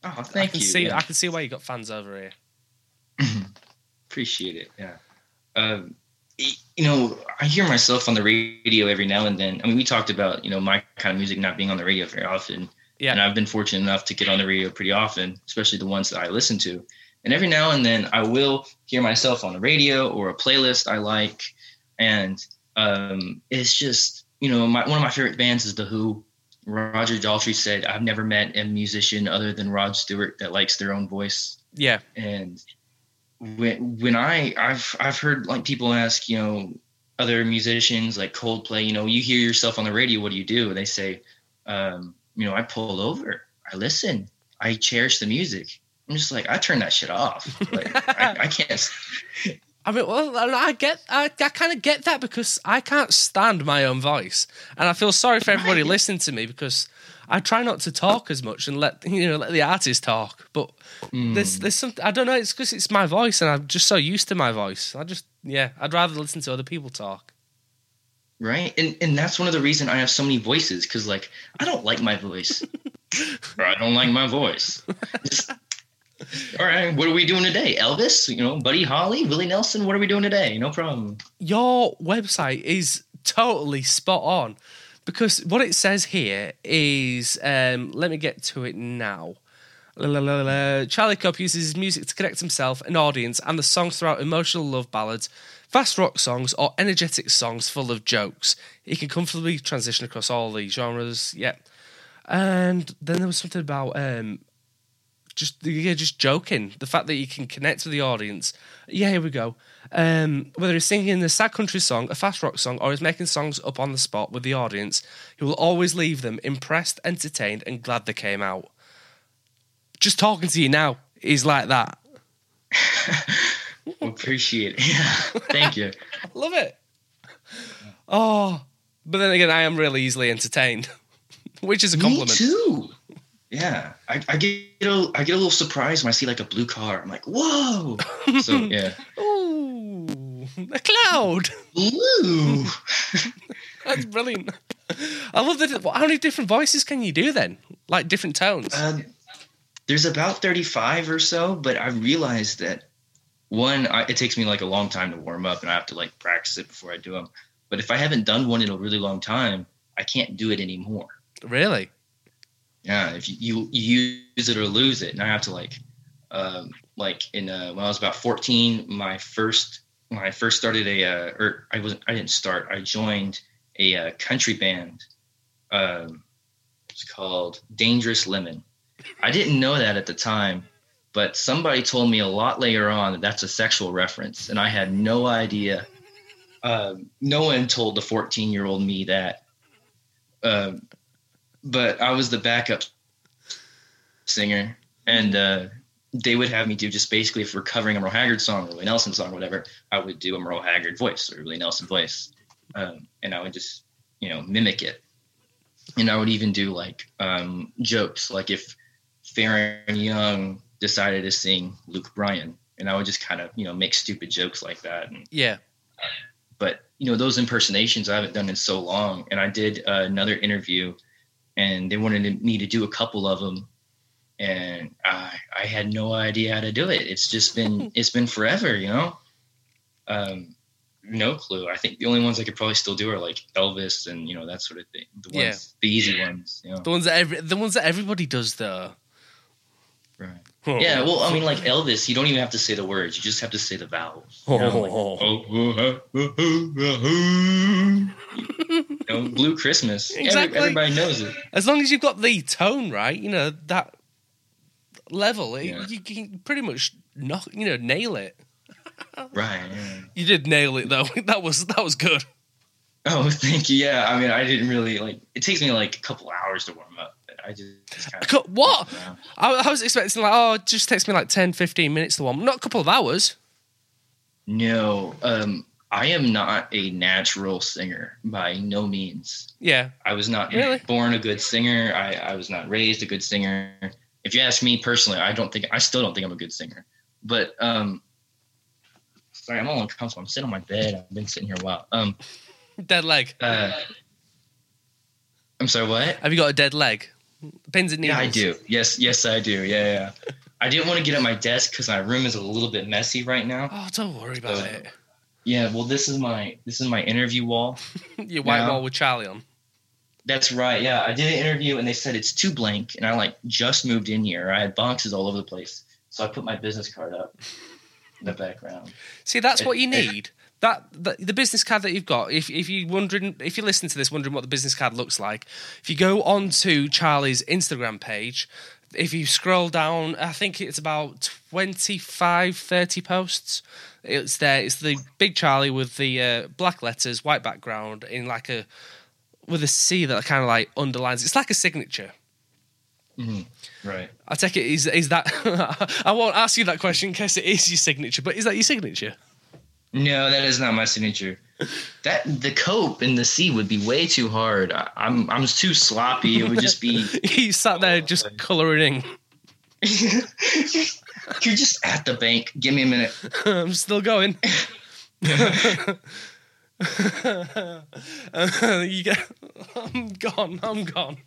Oh, thank I
can
you.
see
yeah.
I can see why you got fans over here.
Appreciate it. Yeah. Um, y- you know, I hear myself on the radio every now and then. I mean, we talked about, you know, my kind of music not being on the radio very often.
Yeah.
And I've been fortunate enough to get on the radio pretty often, especially the ones that I listen to. And every now and then I will hear myself on the radio or a playlist I like. And um, it's just, you know, my, one of my favorite bands is The Who. Roger Daltrey said, I've never met a musician other than Rod Stewart that likes their own voice
Yeah,
and when when I I've I've heard like people ask you know other musicians like Coldplay you know you hear yourself on the radio what do you do? They say um, you know I pull over I listen I cherish the music. I'm just like I turn that shit off. Like I, I can't
I mean, well, and I get, I, I kind of get that because I can't stand my own voice, and I feel sorry for everybody listening to me because I try not to talk as much and let you know let the artist talk. But there's hmm. there's some I don't know. It's because it's my voice, and I'm just so used to my voice. I just yeah, I'd rather listen to other people talk.
right? And and that's one of the reason I have so many voices because like I don't like my voice. Or I don't like my voice. Just- all right what are we doing today? Elvis? You know Buddy Holly? Willie Nelson? What are we doing today? No problem.
Your website is totally spot on because what it says here is um, let me get to it now. La, la, la. Charlie Cope uses his music to connect himself, an audience, and the songs throughout emotional love ballads, fast rock songs, or energetic songs full of jokes. He can comfortably transition across all these genres. Yeah. And then there was something about um, just yeah, just joking. The fact that you can connect with the audience. Yeah, here we go. Um, whether he's singing a sad country song, a fast rock song, or he's making songs up on the spot with the audience, he will always leave them impressed, entertained, and glad they came out. Just talking to you now is like that.
Appreciate it. Yeah. Thank you.
Love it. Oh, but then again, I am really easily entertained, which is a compliment.
Me too. Yeah. I, I get a, I get a little surprised when I see like a blue car. I'm like, whoa. So yeah.
Ooh, a cloud.
Blue.
That's brilliant. I love that. How many different voices can you do then? Like different tones?
Um, there's about 35 or so, but I realized that one, I, it takes me like a long time to warm up and I have to like practice it before I do them. But if I haven't done one in a really long time, I can't do it anymore.
really?
Yeah, if you, you, use it or lose it, and I have to like, um, like in uh, when I was about fourteen, my first when I first started a, uh, or I wasn't, I didn't start, I joined a uh, country band. Um, it's called Dangerous Lemon. I didn't know that at the time, but somebody told me a lot later on that that's a sexual reference, and I had no idea. Um, no one told the fourteen-year-old me that. Um, but I was the backup singer, and uh, they would have me do just basically if we're covering a Merle Haggard song or Willie Nelson song or whatever, I would do a Merle Haggard voice or Willie Nelson voice, um, and I would just you know mimic it, and I would even do like um, jokes, like if Faron Young decided to sing Luke Bryan, and I would just kind of you know make stupid jokes like that, and
Yeah.
but you know those impersonations I haven't done in so long. And I did uh, another interview, and they wanted me to do a couple of them, and I I had no idea how to do it. It's just been it's been forever, you know. Um, no clue. I think the only ones I could probably still do are like Elvis and you know that sort of thing. The ones,
Yeah.
the easy ones. You know?
The ones that every, the ones that everybody does though.
Right. Yeah, well, I mean, like Elvis, you don't even have to say the words; you just have to say the vowels. You know, like, oh, you know, Blue Christmas. Every-
Exactly.
everybody knows it.
As long as you've got the tone right, you know that level, it-
Yeah.
you can pretty much knock, you know, nail it.
Right. yeah.
You did nail it though. That was that was good.
Oh, thank you. Yeah, I mean, I didn't really like. It takes me like a couple hours to warm up. I just, just kind
Co- What? I, I was expecting like, oh, it just takes me like 10, 15 minutes to warm. Not a couple of hours.
No, um, I am not a natural singer by no means.
Yeah.
I was not
Really?
born a good singer. I, I was not raised a good singer. If you ask me personally, I don't think I still don't think I'm a good singer. But um, sorry, I'm all uncomfortable. I'm sitting on my bed. I've been sitting here a while. Um,
Dead leg.
uh, I'm sorry. What?
Have you got a dead leg? Pins and needles.
Yeah, I do. Yes, yes, I do. Yeah, yeah. I didn't want to get at my desk because my room is a little bit messy right now.
Oh, don't worry about
Uh,
it.
Yeah, well, this is my this is my interview wall.
Your white wall with Charlie on.
That's right. Yeah, I did an interview and they said it's too blank, and I like just moved in here. I had boxes all over the place, so I put my business card up in the background.
See, that's what you
It- it-
need. That, that the business card that you've got. If if you wondering, if you're listening to this, wondering what the business card looks like, if you go onto Charlie's Instagram page, if you scroll down, I think it's about 25, 30 posts. It's there. It's the big Charlie with the uh, black letters, white background, in like a with a C that kind of like underlines. It's like a signature.
Right.
I take it is is that I won't ask you that question in case it is your signature, but is that your signature?
No, that is not my signature. That the cope and the C would be way too hard. I, I'm I'm too sloppy. It would just be.
you sat there just colouring.
You're just at the bank. Give me a minute.
I'm still going. you get, I'm gone. I'm gone.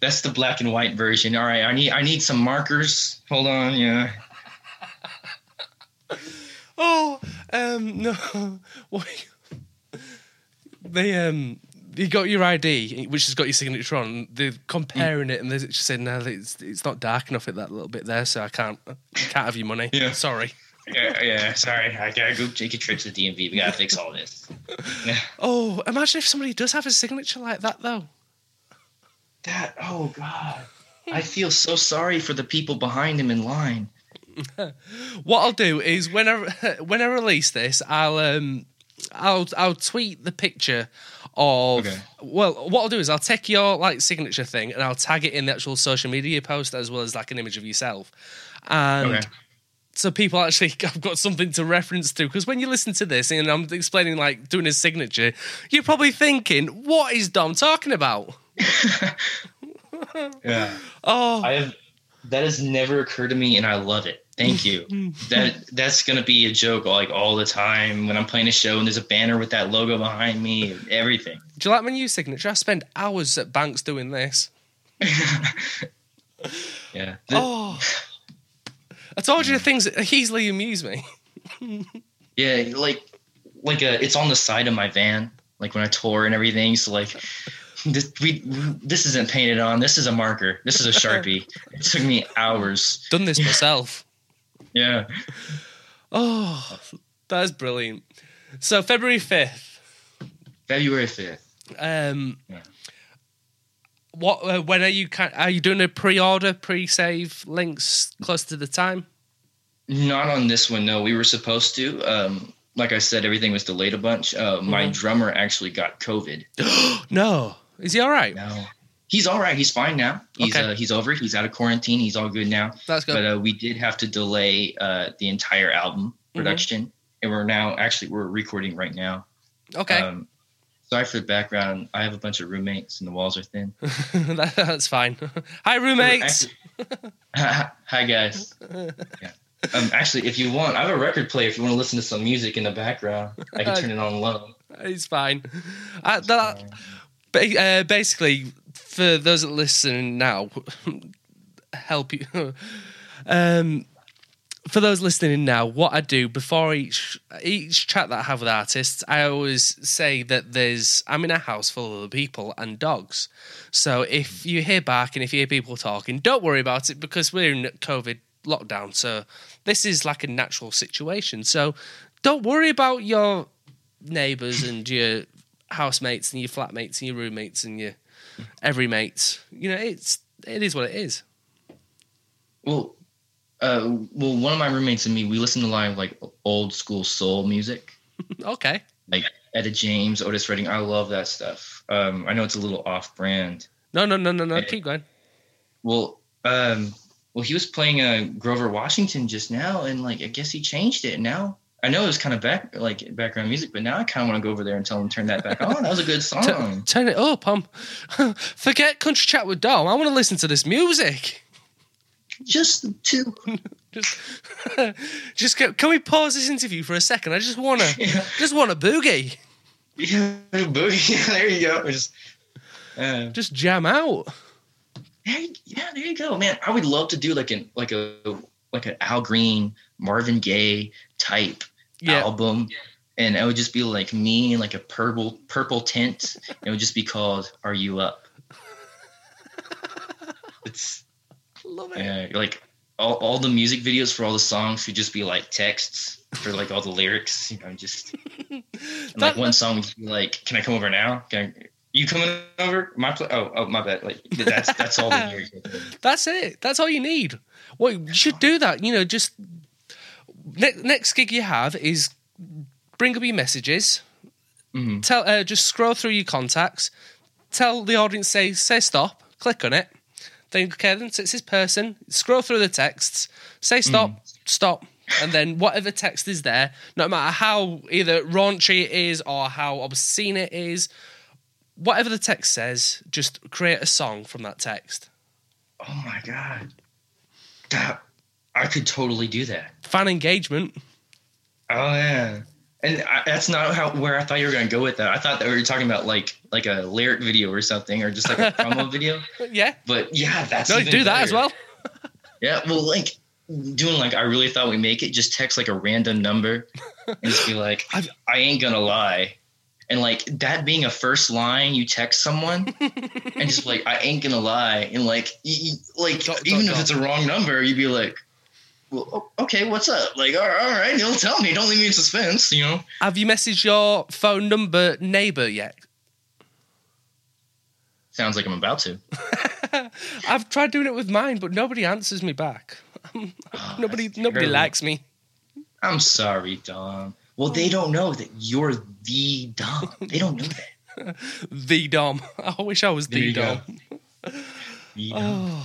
That's the black and white version. All right, I need I need some markers. Hold on. Yeah.
Oh, um, no. They um, you got your ID, which has got your signature on. They're comparing it, and they're just saying, "No, it's it's not dark enough at that little bit there, so I can't can't have your money."
Yeah.
Sorry.
Yeah. Yeah. Sorry, I gotta go take a trip to the DMV. We gotta fix all this. Yeah.
Oh, imagine if somebody does have a signature like that, though.
That. Oh God. I feel so sorry for the people behind him in line.
What I'll do is when I when I release this, I'll um I'll I'll tweet the picture of
Okay.
well what I'll do is I'll take your like signature thing and I'll tag it in the actual social media post as well as like an image of yourself. And
Okay.
so people actually have got something to reference to because when you listen to this and I'm explaining like doing his signature, you're probably thinking, what is Dom talking about?
Yeah.
Oh,
I have that has never occurred to me and I love it. Thank you. that that's gonna be a joke like all the time when I'm playing a show and there's a banner with that logo behind me and everything.
do you like my new signature? I spend hours at banks doing this.
Yeah. The-
Oh, I told you the things that easily amuse me.
Yeah, like like uh it's on the side of my van, like when I tour and everything. So like this we this isn't painted on. This is a marker. This is a sharpie. it took me hours.
Done this myself.
Yeah.
Oh, that is brilliant. So February fifth.
February fifth.
Um,
Yeah.
what? Uh, when are you? ki- Are you doing a pre-order, pre-save links close to the time?
Not on this one, no. We were supposed to. Um, like I said, everything was delayed a bunch. Uh, my
Mhm.
drummer actually got COVID.
no. Is he all right?
No, he's all right. He's fine now. He's
Okay.
uh, he's over. He's out of quarantine. He's all good now.
That's good.
But uh, we did have to delay uh, the entire album
Mm-hmm.
production, and we're now actually we're recording right now.
okay,
Um, sorry for the background. I have a bunch of roommates, and the walls are thin.
That- that's fine. Hi, roommates.
Hi guys. Yeah. Um, actually, if you want, I have a record player. If you want to listen to some music in the background, I can turn it on low.
It's fine. Uh, that, ba- uh, basically, for those that listen now, help you. um, for those listening now, what I do before each each chat that I have with artists, I always say that there's I'm in a house full of other people and dogs. So if you hear barking, if you hear people talking, don't worry about it because we're in COVID lockdown. So this is like a natural situation. So don't worry about your neighbours and your housemates and your flatmates and your roommates and your every mates. You know, it's it is what it is.
Well, uh, well, one of my roommates and me, we listen to a lot of like old school soul music,
Okay.
like Etta James, Otis Redding. I love that stuff. Um, I know it's a little off brand.
No, no, no, no, no. Keep going.
Well, um, well, he was playing uh, Grover Washington just now, and like I guess he changed it now. I know it was kind of back like background music, but now I kind of want to go over there and tell them to turn that back on. That was a good
T-
song.
turn it up. Um, forget country chat with Dom. I want to listen to this music.
Just the two.
Just, just can, can we pause this interview for a second? I just wanna,
Yeah.
just want a boogie.
Yeah, boogie. There you go. Just, uh,
Just jam out.
there, you- yeah, there you go, man. I would love to do like an like a like an Al Green, Marvin Gaye type
Yeah.
album, and it would just be like me in like a purple purple tint. It would just be called "Are You Up." It's
Love it.
yeah, like all, all the music videos for all the songs should just be like texts for like all the lyrics. You know, just and, like one song would be like, "Can I come over now? Can I, you coming over? My oh oh my bad. Like that's that's all.
That's it. That's all you need. Well, you should do that. You know, just ne- next gig you have is bring up your messages.
Mhm.
Tell, uh, just scroll through your contacts. Tell the audience say say stop. Click on it. Then okay, then it's this person. Scroll through the texts. Say stop. Stop. And then whatever text is there, no matter how either raunchy it is or how obscene it is, whatever the text says, just create a song from that text.
Oh my god, that I could totally do that.
Fan engagement.
Oh yeah, and I, that's not how where I thought you were gonna go with that. I thought that we were talking about like like a lyric video or something, or just like a promo video.
Yeah.
But yeah, that's
No, do that as well.
Yeah, well, like doing like I really thought we make it. Just text like a random number and just be like,
I've-
I ain't gonna lie. And like that being a first line, you text someone and just like I ain't gonna lie, and like like
dot,
even
dot.
if it's a wrong number, you'd be like, well, okay, what's up? Like, all right, all right, don't tell me, don't leave me in suspense, you know?
Have you messaged your phone number neighbour yet?
Sounds like I'm about to.
I've tried doing it with mine, but nobody answers me back.
Oh,
Nobody, nobody likes me.
I'm sorry, Dom. Well, they don't know that you're the Dom. They don't know that.
The Dom. I wish I was
There
the Dom.
The oh. Dom.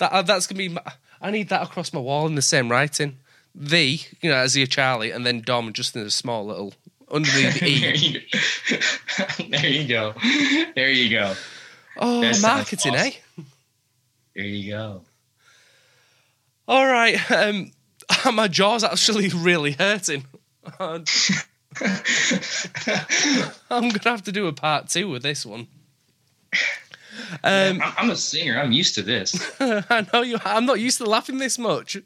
That uh, that's gonna be. My, I need that across my wall in the same writing. The, you know, as your Charlie, and then Dom just in a small little underneath the E.
there you go. There you go.
Oh,
That
marketing,
awesome.
eh?
There you go.
All right. Um, my jaw's actually really hurting. I'm gonna have to do a part two with this one. Um,
I'm, I'm a singer. I'm used to this.
I know you. I'm not used to laughing this much.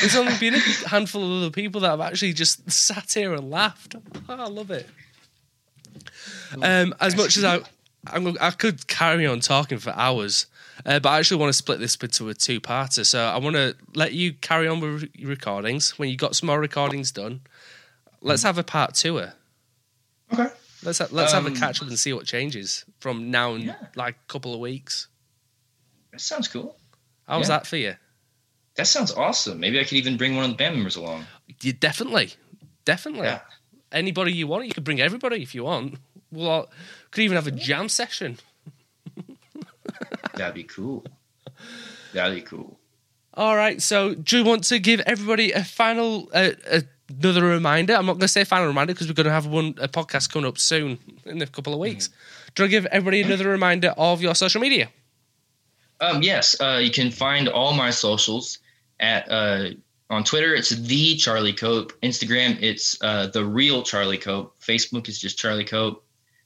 There's only been a handful of other people that have actually just sat here and laughed. Oh, I love it. Um, as much as I, I'm, I could carry on talking for hours, uh, but I actually want to split this into a two-parter. So I want to let you carry on with your recordings. When you got some more recordings done, let's have a part two.
Okay.
Let's ha- let's have a
Um,
catch up and see what changes from now and
Yeah.
like a couple of weeks.
That sounds cool.
How's
Yeah.
that for you?
That sounds awesome. Maybe I could even bring one of the band members along.
You definitely, definitely.
Yeah.
Anybody you want, you could bring everybody if you want. Well, I could even have a jam session.
That'd be cool. That'd be cool.
All right. So, do you want to give everybody a final, uh, another reminder? I'm not going to say final reminder because we're going to have one a podcast coming up soon in a couple of weeks. Do you want to give everybody another reminder of your social media?
Um, yes, uh, you can find all my socials at uh, on Twitter. It's the Charlie Cope. Instagram, it's uh, the real Charlie Cope. Facebook is just Charlie Cope.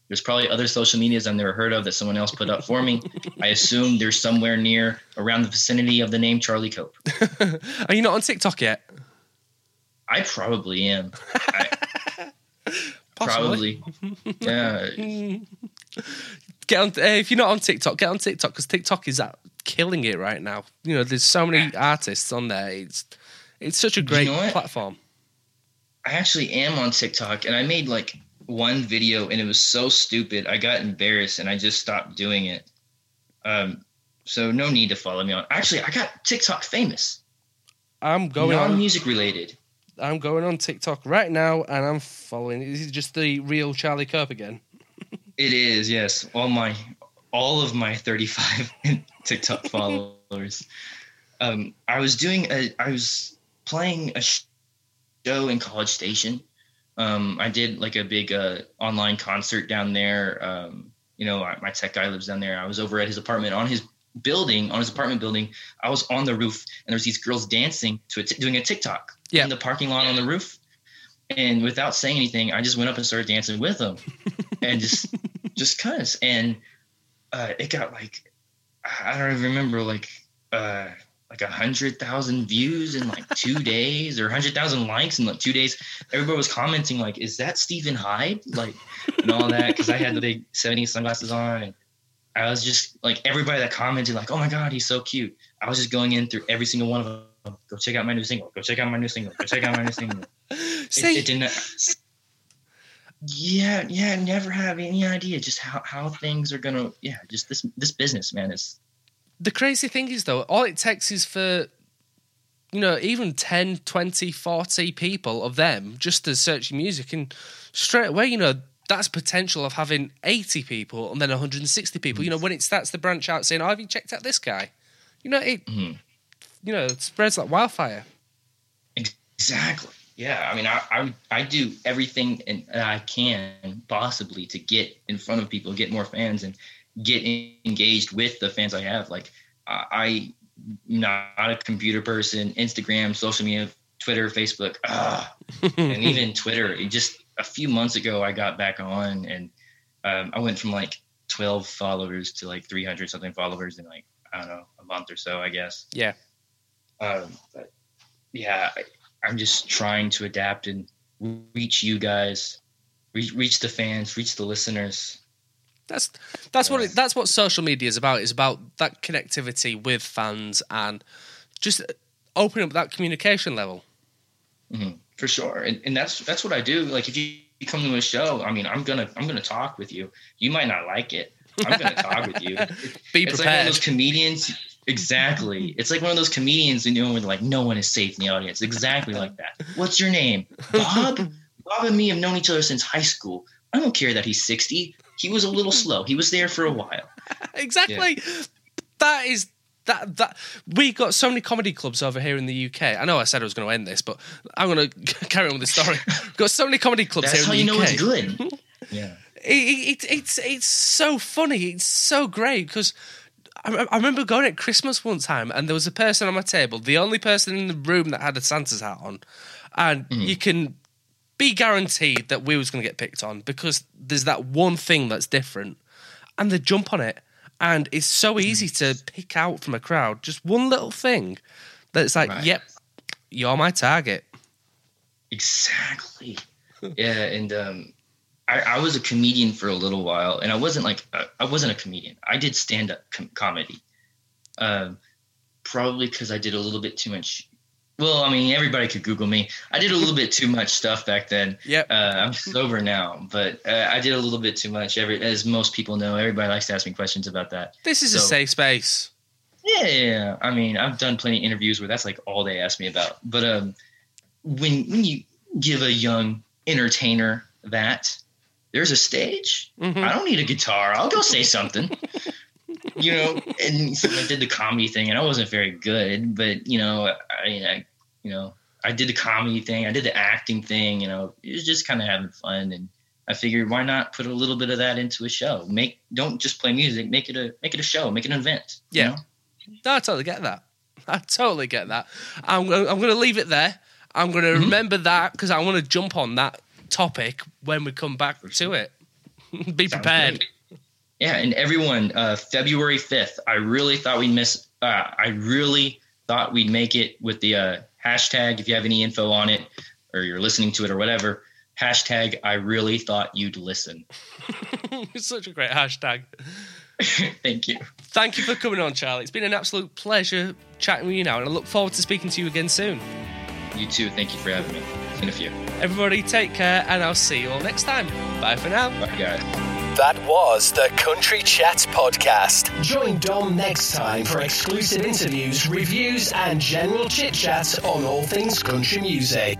There's probably other social medias I've never heard of that someone else put up for me. I assume they're somewhere near around the vicinity of the name Charlie Cope.
Are you not on TikTok yet?
I probably am. I, probably. Yeah.
Get on. Uh, if you're not on TikTok, get on TikTok because TikTok is out killing it right now. You know, there's so many artists on there. It's it's such a great
know
platform.
I actually am on TikTok and I made like one video and it was so stupid. I got embarrassed and I just stopped doing it. Um, so no need to follow me on. Actually, I got TikTok famous,
I'm going
non
on.
music related.
I'm going on TikTok right now and I'm following. This is just the real Charlie Cope again?
It is, yes. All my, all of my 35 TikTok followers. Um, I was doing a, I was playing a show in College Station. Um, I did like a big uh, online concert down there. Um, you know, my tech guy lives down there. I was over at his apartment on his building, on his apartment building. I was on the roof, and there's these girls dancing to it, doing a TikTok
Yeah.
in the parking lot on the roof. And without saying anything, I just went up and started dancing with them, and just, just cause. And uh, it got like, I don't even remember, like, uh, like a hundred thousand views in like two days, or a hundred thousand likes in like two days. Everybody was commenting like, "Is that Steven Hyde?" Like, and all that because I had the big 70 sunglasses on, and I was just like everybody that commented like, "Oh my god, he's so cute." I was just going in through every single one of them. Go check out my new single. Go check out my new single. Go check out my new single. It, it didn't. Yeah, yeah. Never have any idea just how how things are gonna. Yeah, just this this business, man. Is
the crazy thing is though, all it takes is for you know, even 10, 20, 40 people of them just to search your music and straight away, you know, that's potential of having 80 people and then 160 people. You know, when it starts to branch out saying, oh, have you checked out this guy? You know, it,
Mhm.
you know, it spreads like wildfire.
Exactly. Yeah. I mean, I, I I do everything and I can possibly to get in front of people, get more fans, and get engaged with the fans I have. Like I, I'm not a computer person. Instagram, social media, Twitter, Facebook, ah, and even Twitter. It just a few months ago, I got back on, and um, I went from like 12 followers to like 300 something followers in like I don't know a month or so, I guess.
Yeah.
Um, but yeah, I, I'm just trying to adapt and reach you guys, reach, reach the fans, reach the listeners.
That's that's what it, that's what social media is about. It's about that connectivity with fans and just opening up that communication level.
Mhm, for sure, and and that's that's what I do. Like if you you come to a show, I mean, I'm gonna I'm gonna talk with you. You might not like it. I'm gonna talk with you.
Be
It's like one of
prepared.
those comedians. Exactly. It's like one of those comedians you know where they're like, no one is safe in the audience. Exactly like that. What's your name? Bob? Bob and me have known each other since high school. I don't care that he's 60. He was a little slow. He was there for a while.
exactly. That is that that we got so many comedy clubs over here in the UK. I know I said I was going to end this, but I'm going to carry on with the story. We've got so many comedy clubs here in the UK.
That's how you
in the
know it's good. Yeah.
It, it, it's it's so funny. It's so great because I, I remember going at Christmas one time and there was a person on my table, the only person in the room that had a Santa's hat on, and you can be guaranteed that we was going to get picked on because there's that one thing that's different, and they jump on it, and it's so easy to pick out from a crowd just one little thing that's like,
Right.
yep, you're my target.
Exactly. yeah, and um, I, I was a comedian for a little while, and I wasn't like uh, I wasn't a comedian. I did stand up com- comedy, um, probably because I did a little bit too much. Well, I mean, everybody could Google me. I did a little bit too much stuff back then.
Yeah,
Uh, I'm sober now, but uh, I did a little bit too much. Every as most people know, everybody likes to ask me questions about that.
This is a safe space.
Yeah, yeah, yeah. I mean, I've done plenty of interviews where that's like all they ask me about. But um, when when you give a young entertainer that, there's a stage.
Mhm.
I don't need a guitar. I'll go say something. you know, and so I did the comedy thing, and I wasn't very good, but you know, I, I you know, I did the comedy thing. I did the acting thing. You know, it was just kind of having fun, and I figured why not put a little bit of that into a show. Make don't just play music. Make it a make it a show. Make it an event. you
Yeah.
know?
No, I totally get that. I totally get that. I'm gonna, I'm going to leave it there. I'm going to
Mm-hmm.
remember that because I want to jump on that topic when we come back to it. Be
Sounds
prepared.
great. Yeah, and everyone, uh, February fifth. I really thought we'd miss. Uh, I really thought we'd make it with the uh, hashtag. If you have any info on it, or you're listening to it, or whatever, hashtag. I really thought you'd listen.
it's such a great hashtag.
Thank you.
Thank you for coming on, Charlie. It's been an absolute pleasure chatting with you now, and I look forward to speaking to you again soon.
You too. Thank you for having me. It's a few.
Everybody, take care, and I'll see you all next time. Bye for now.
Bye, guys.
That was the Country Chat Podcast. Join Dom next time for exclusive interviews, reviews, and general chit chat on all things country music.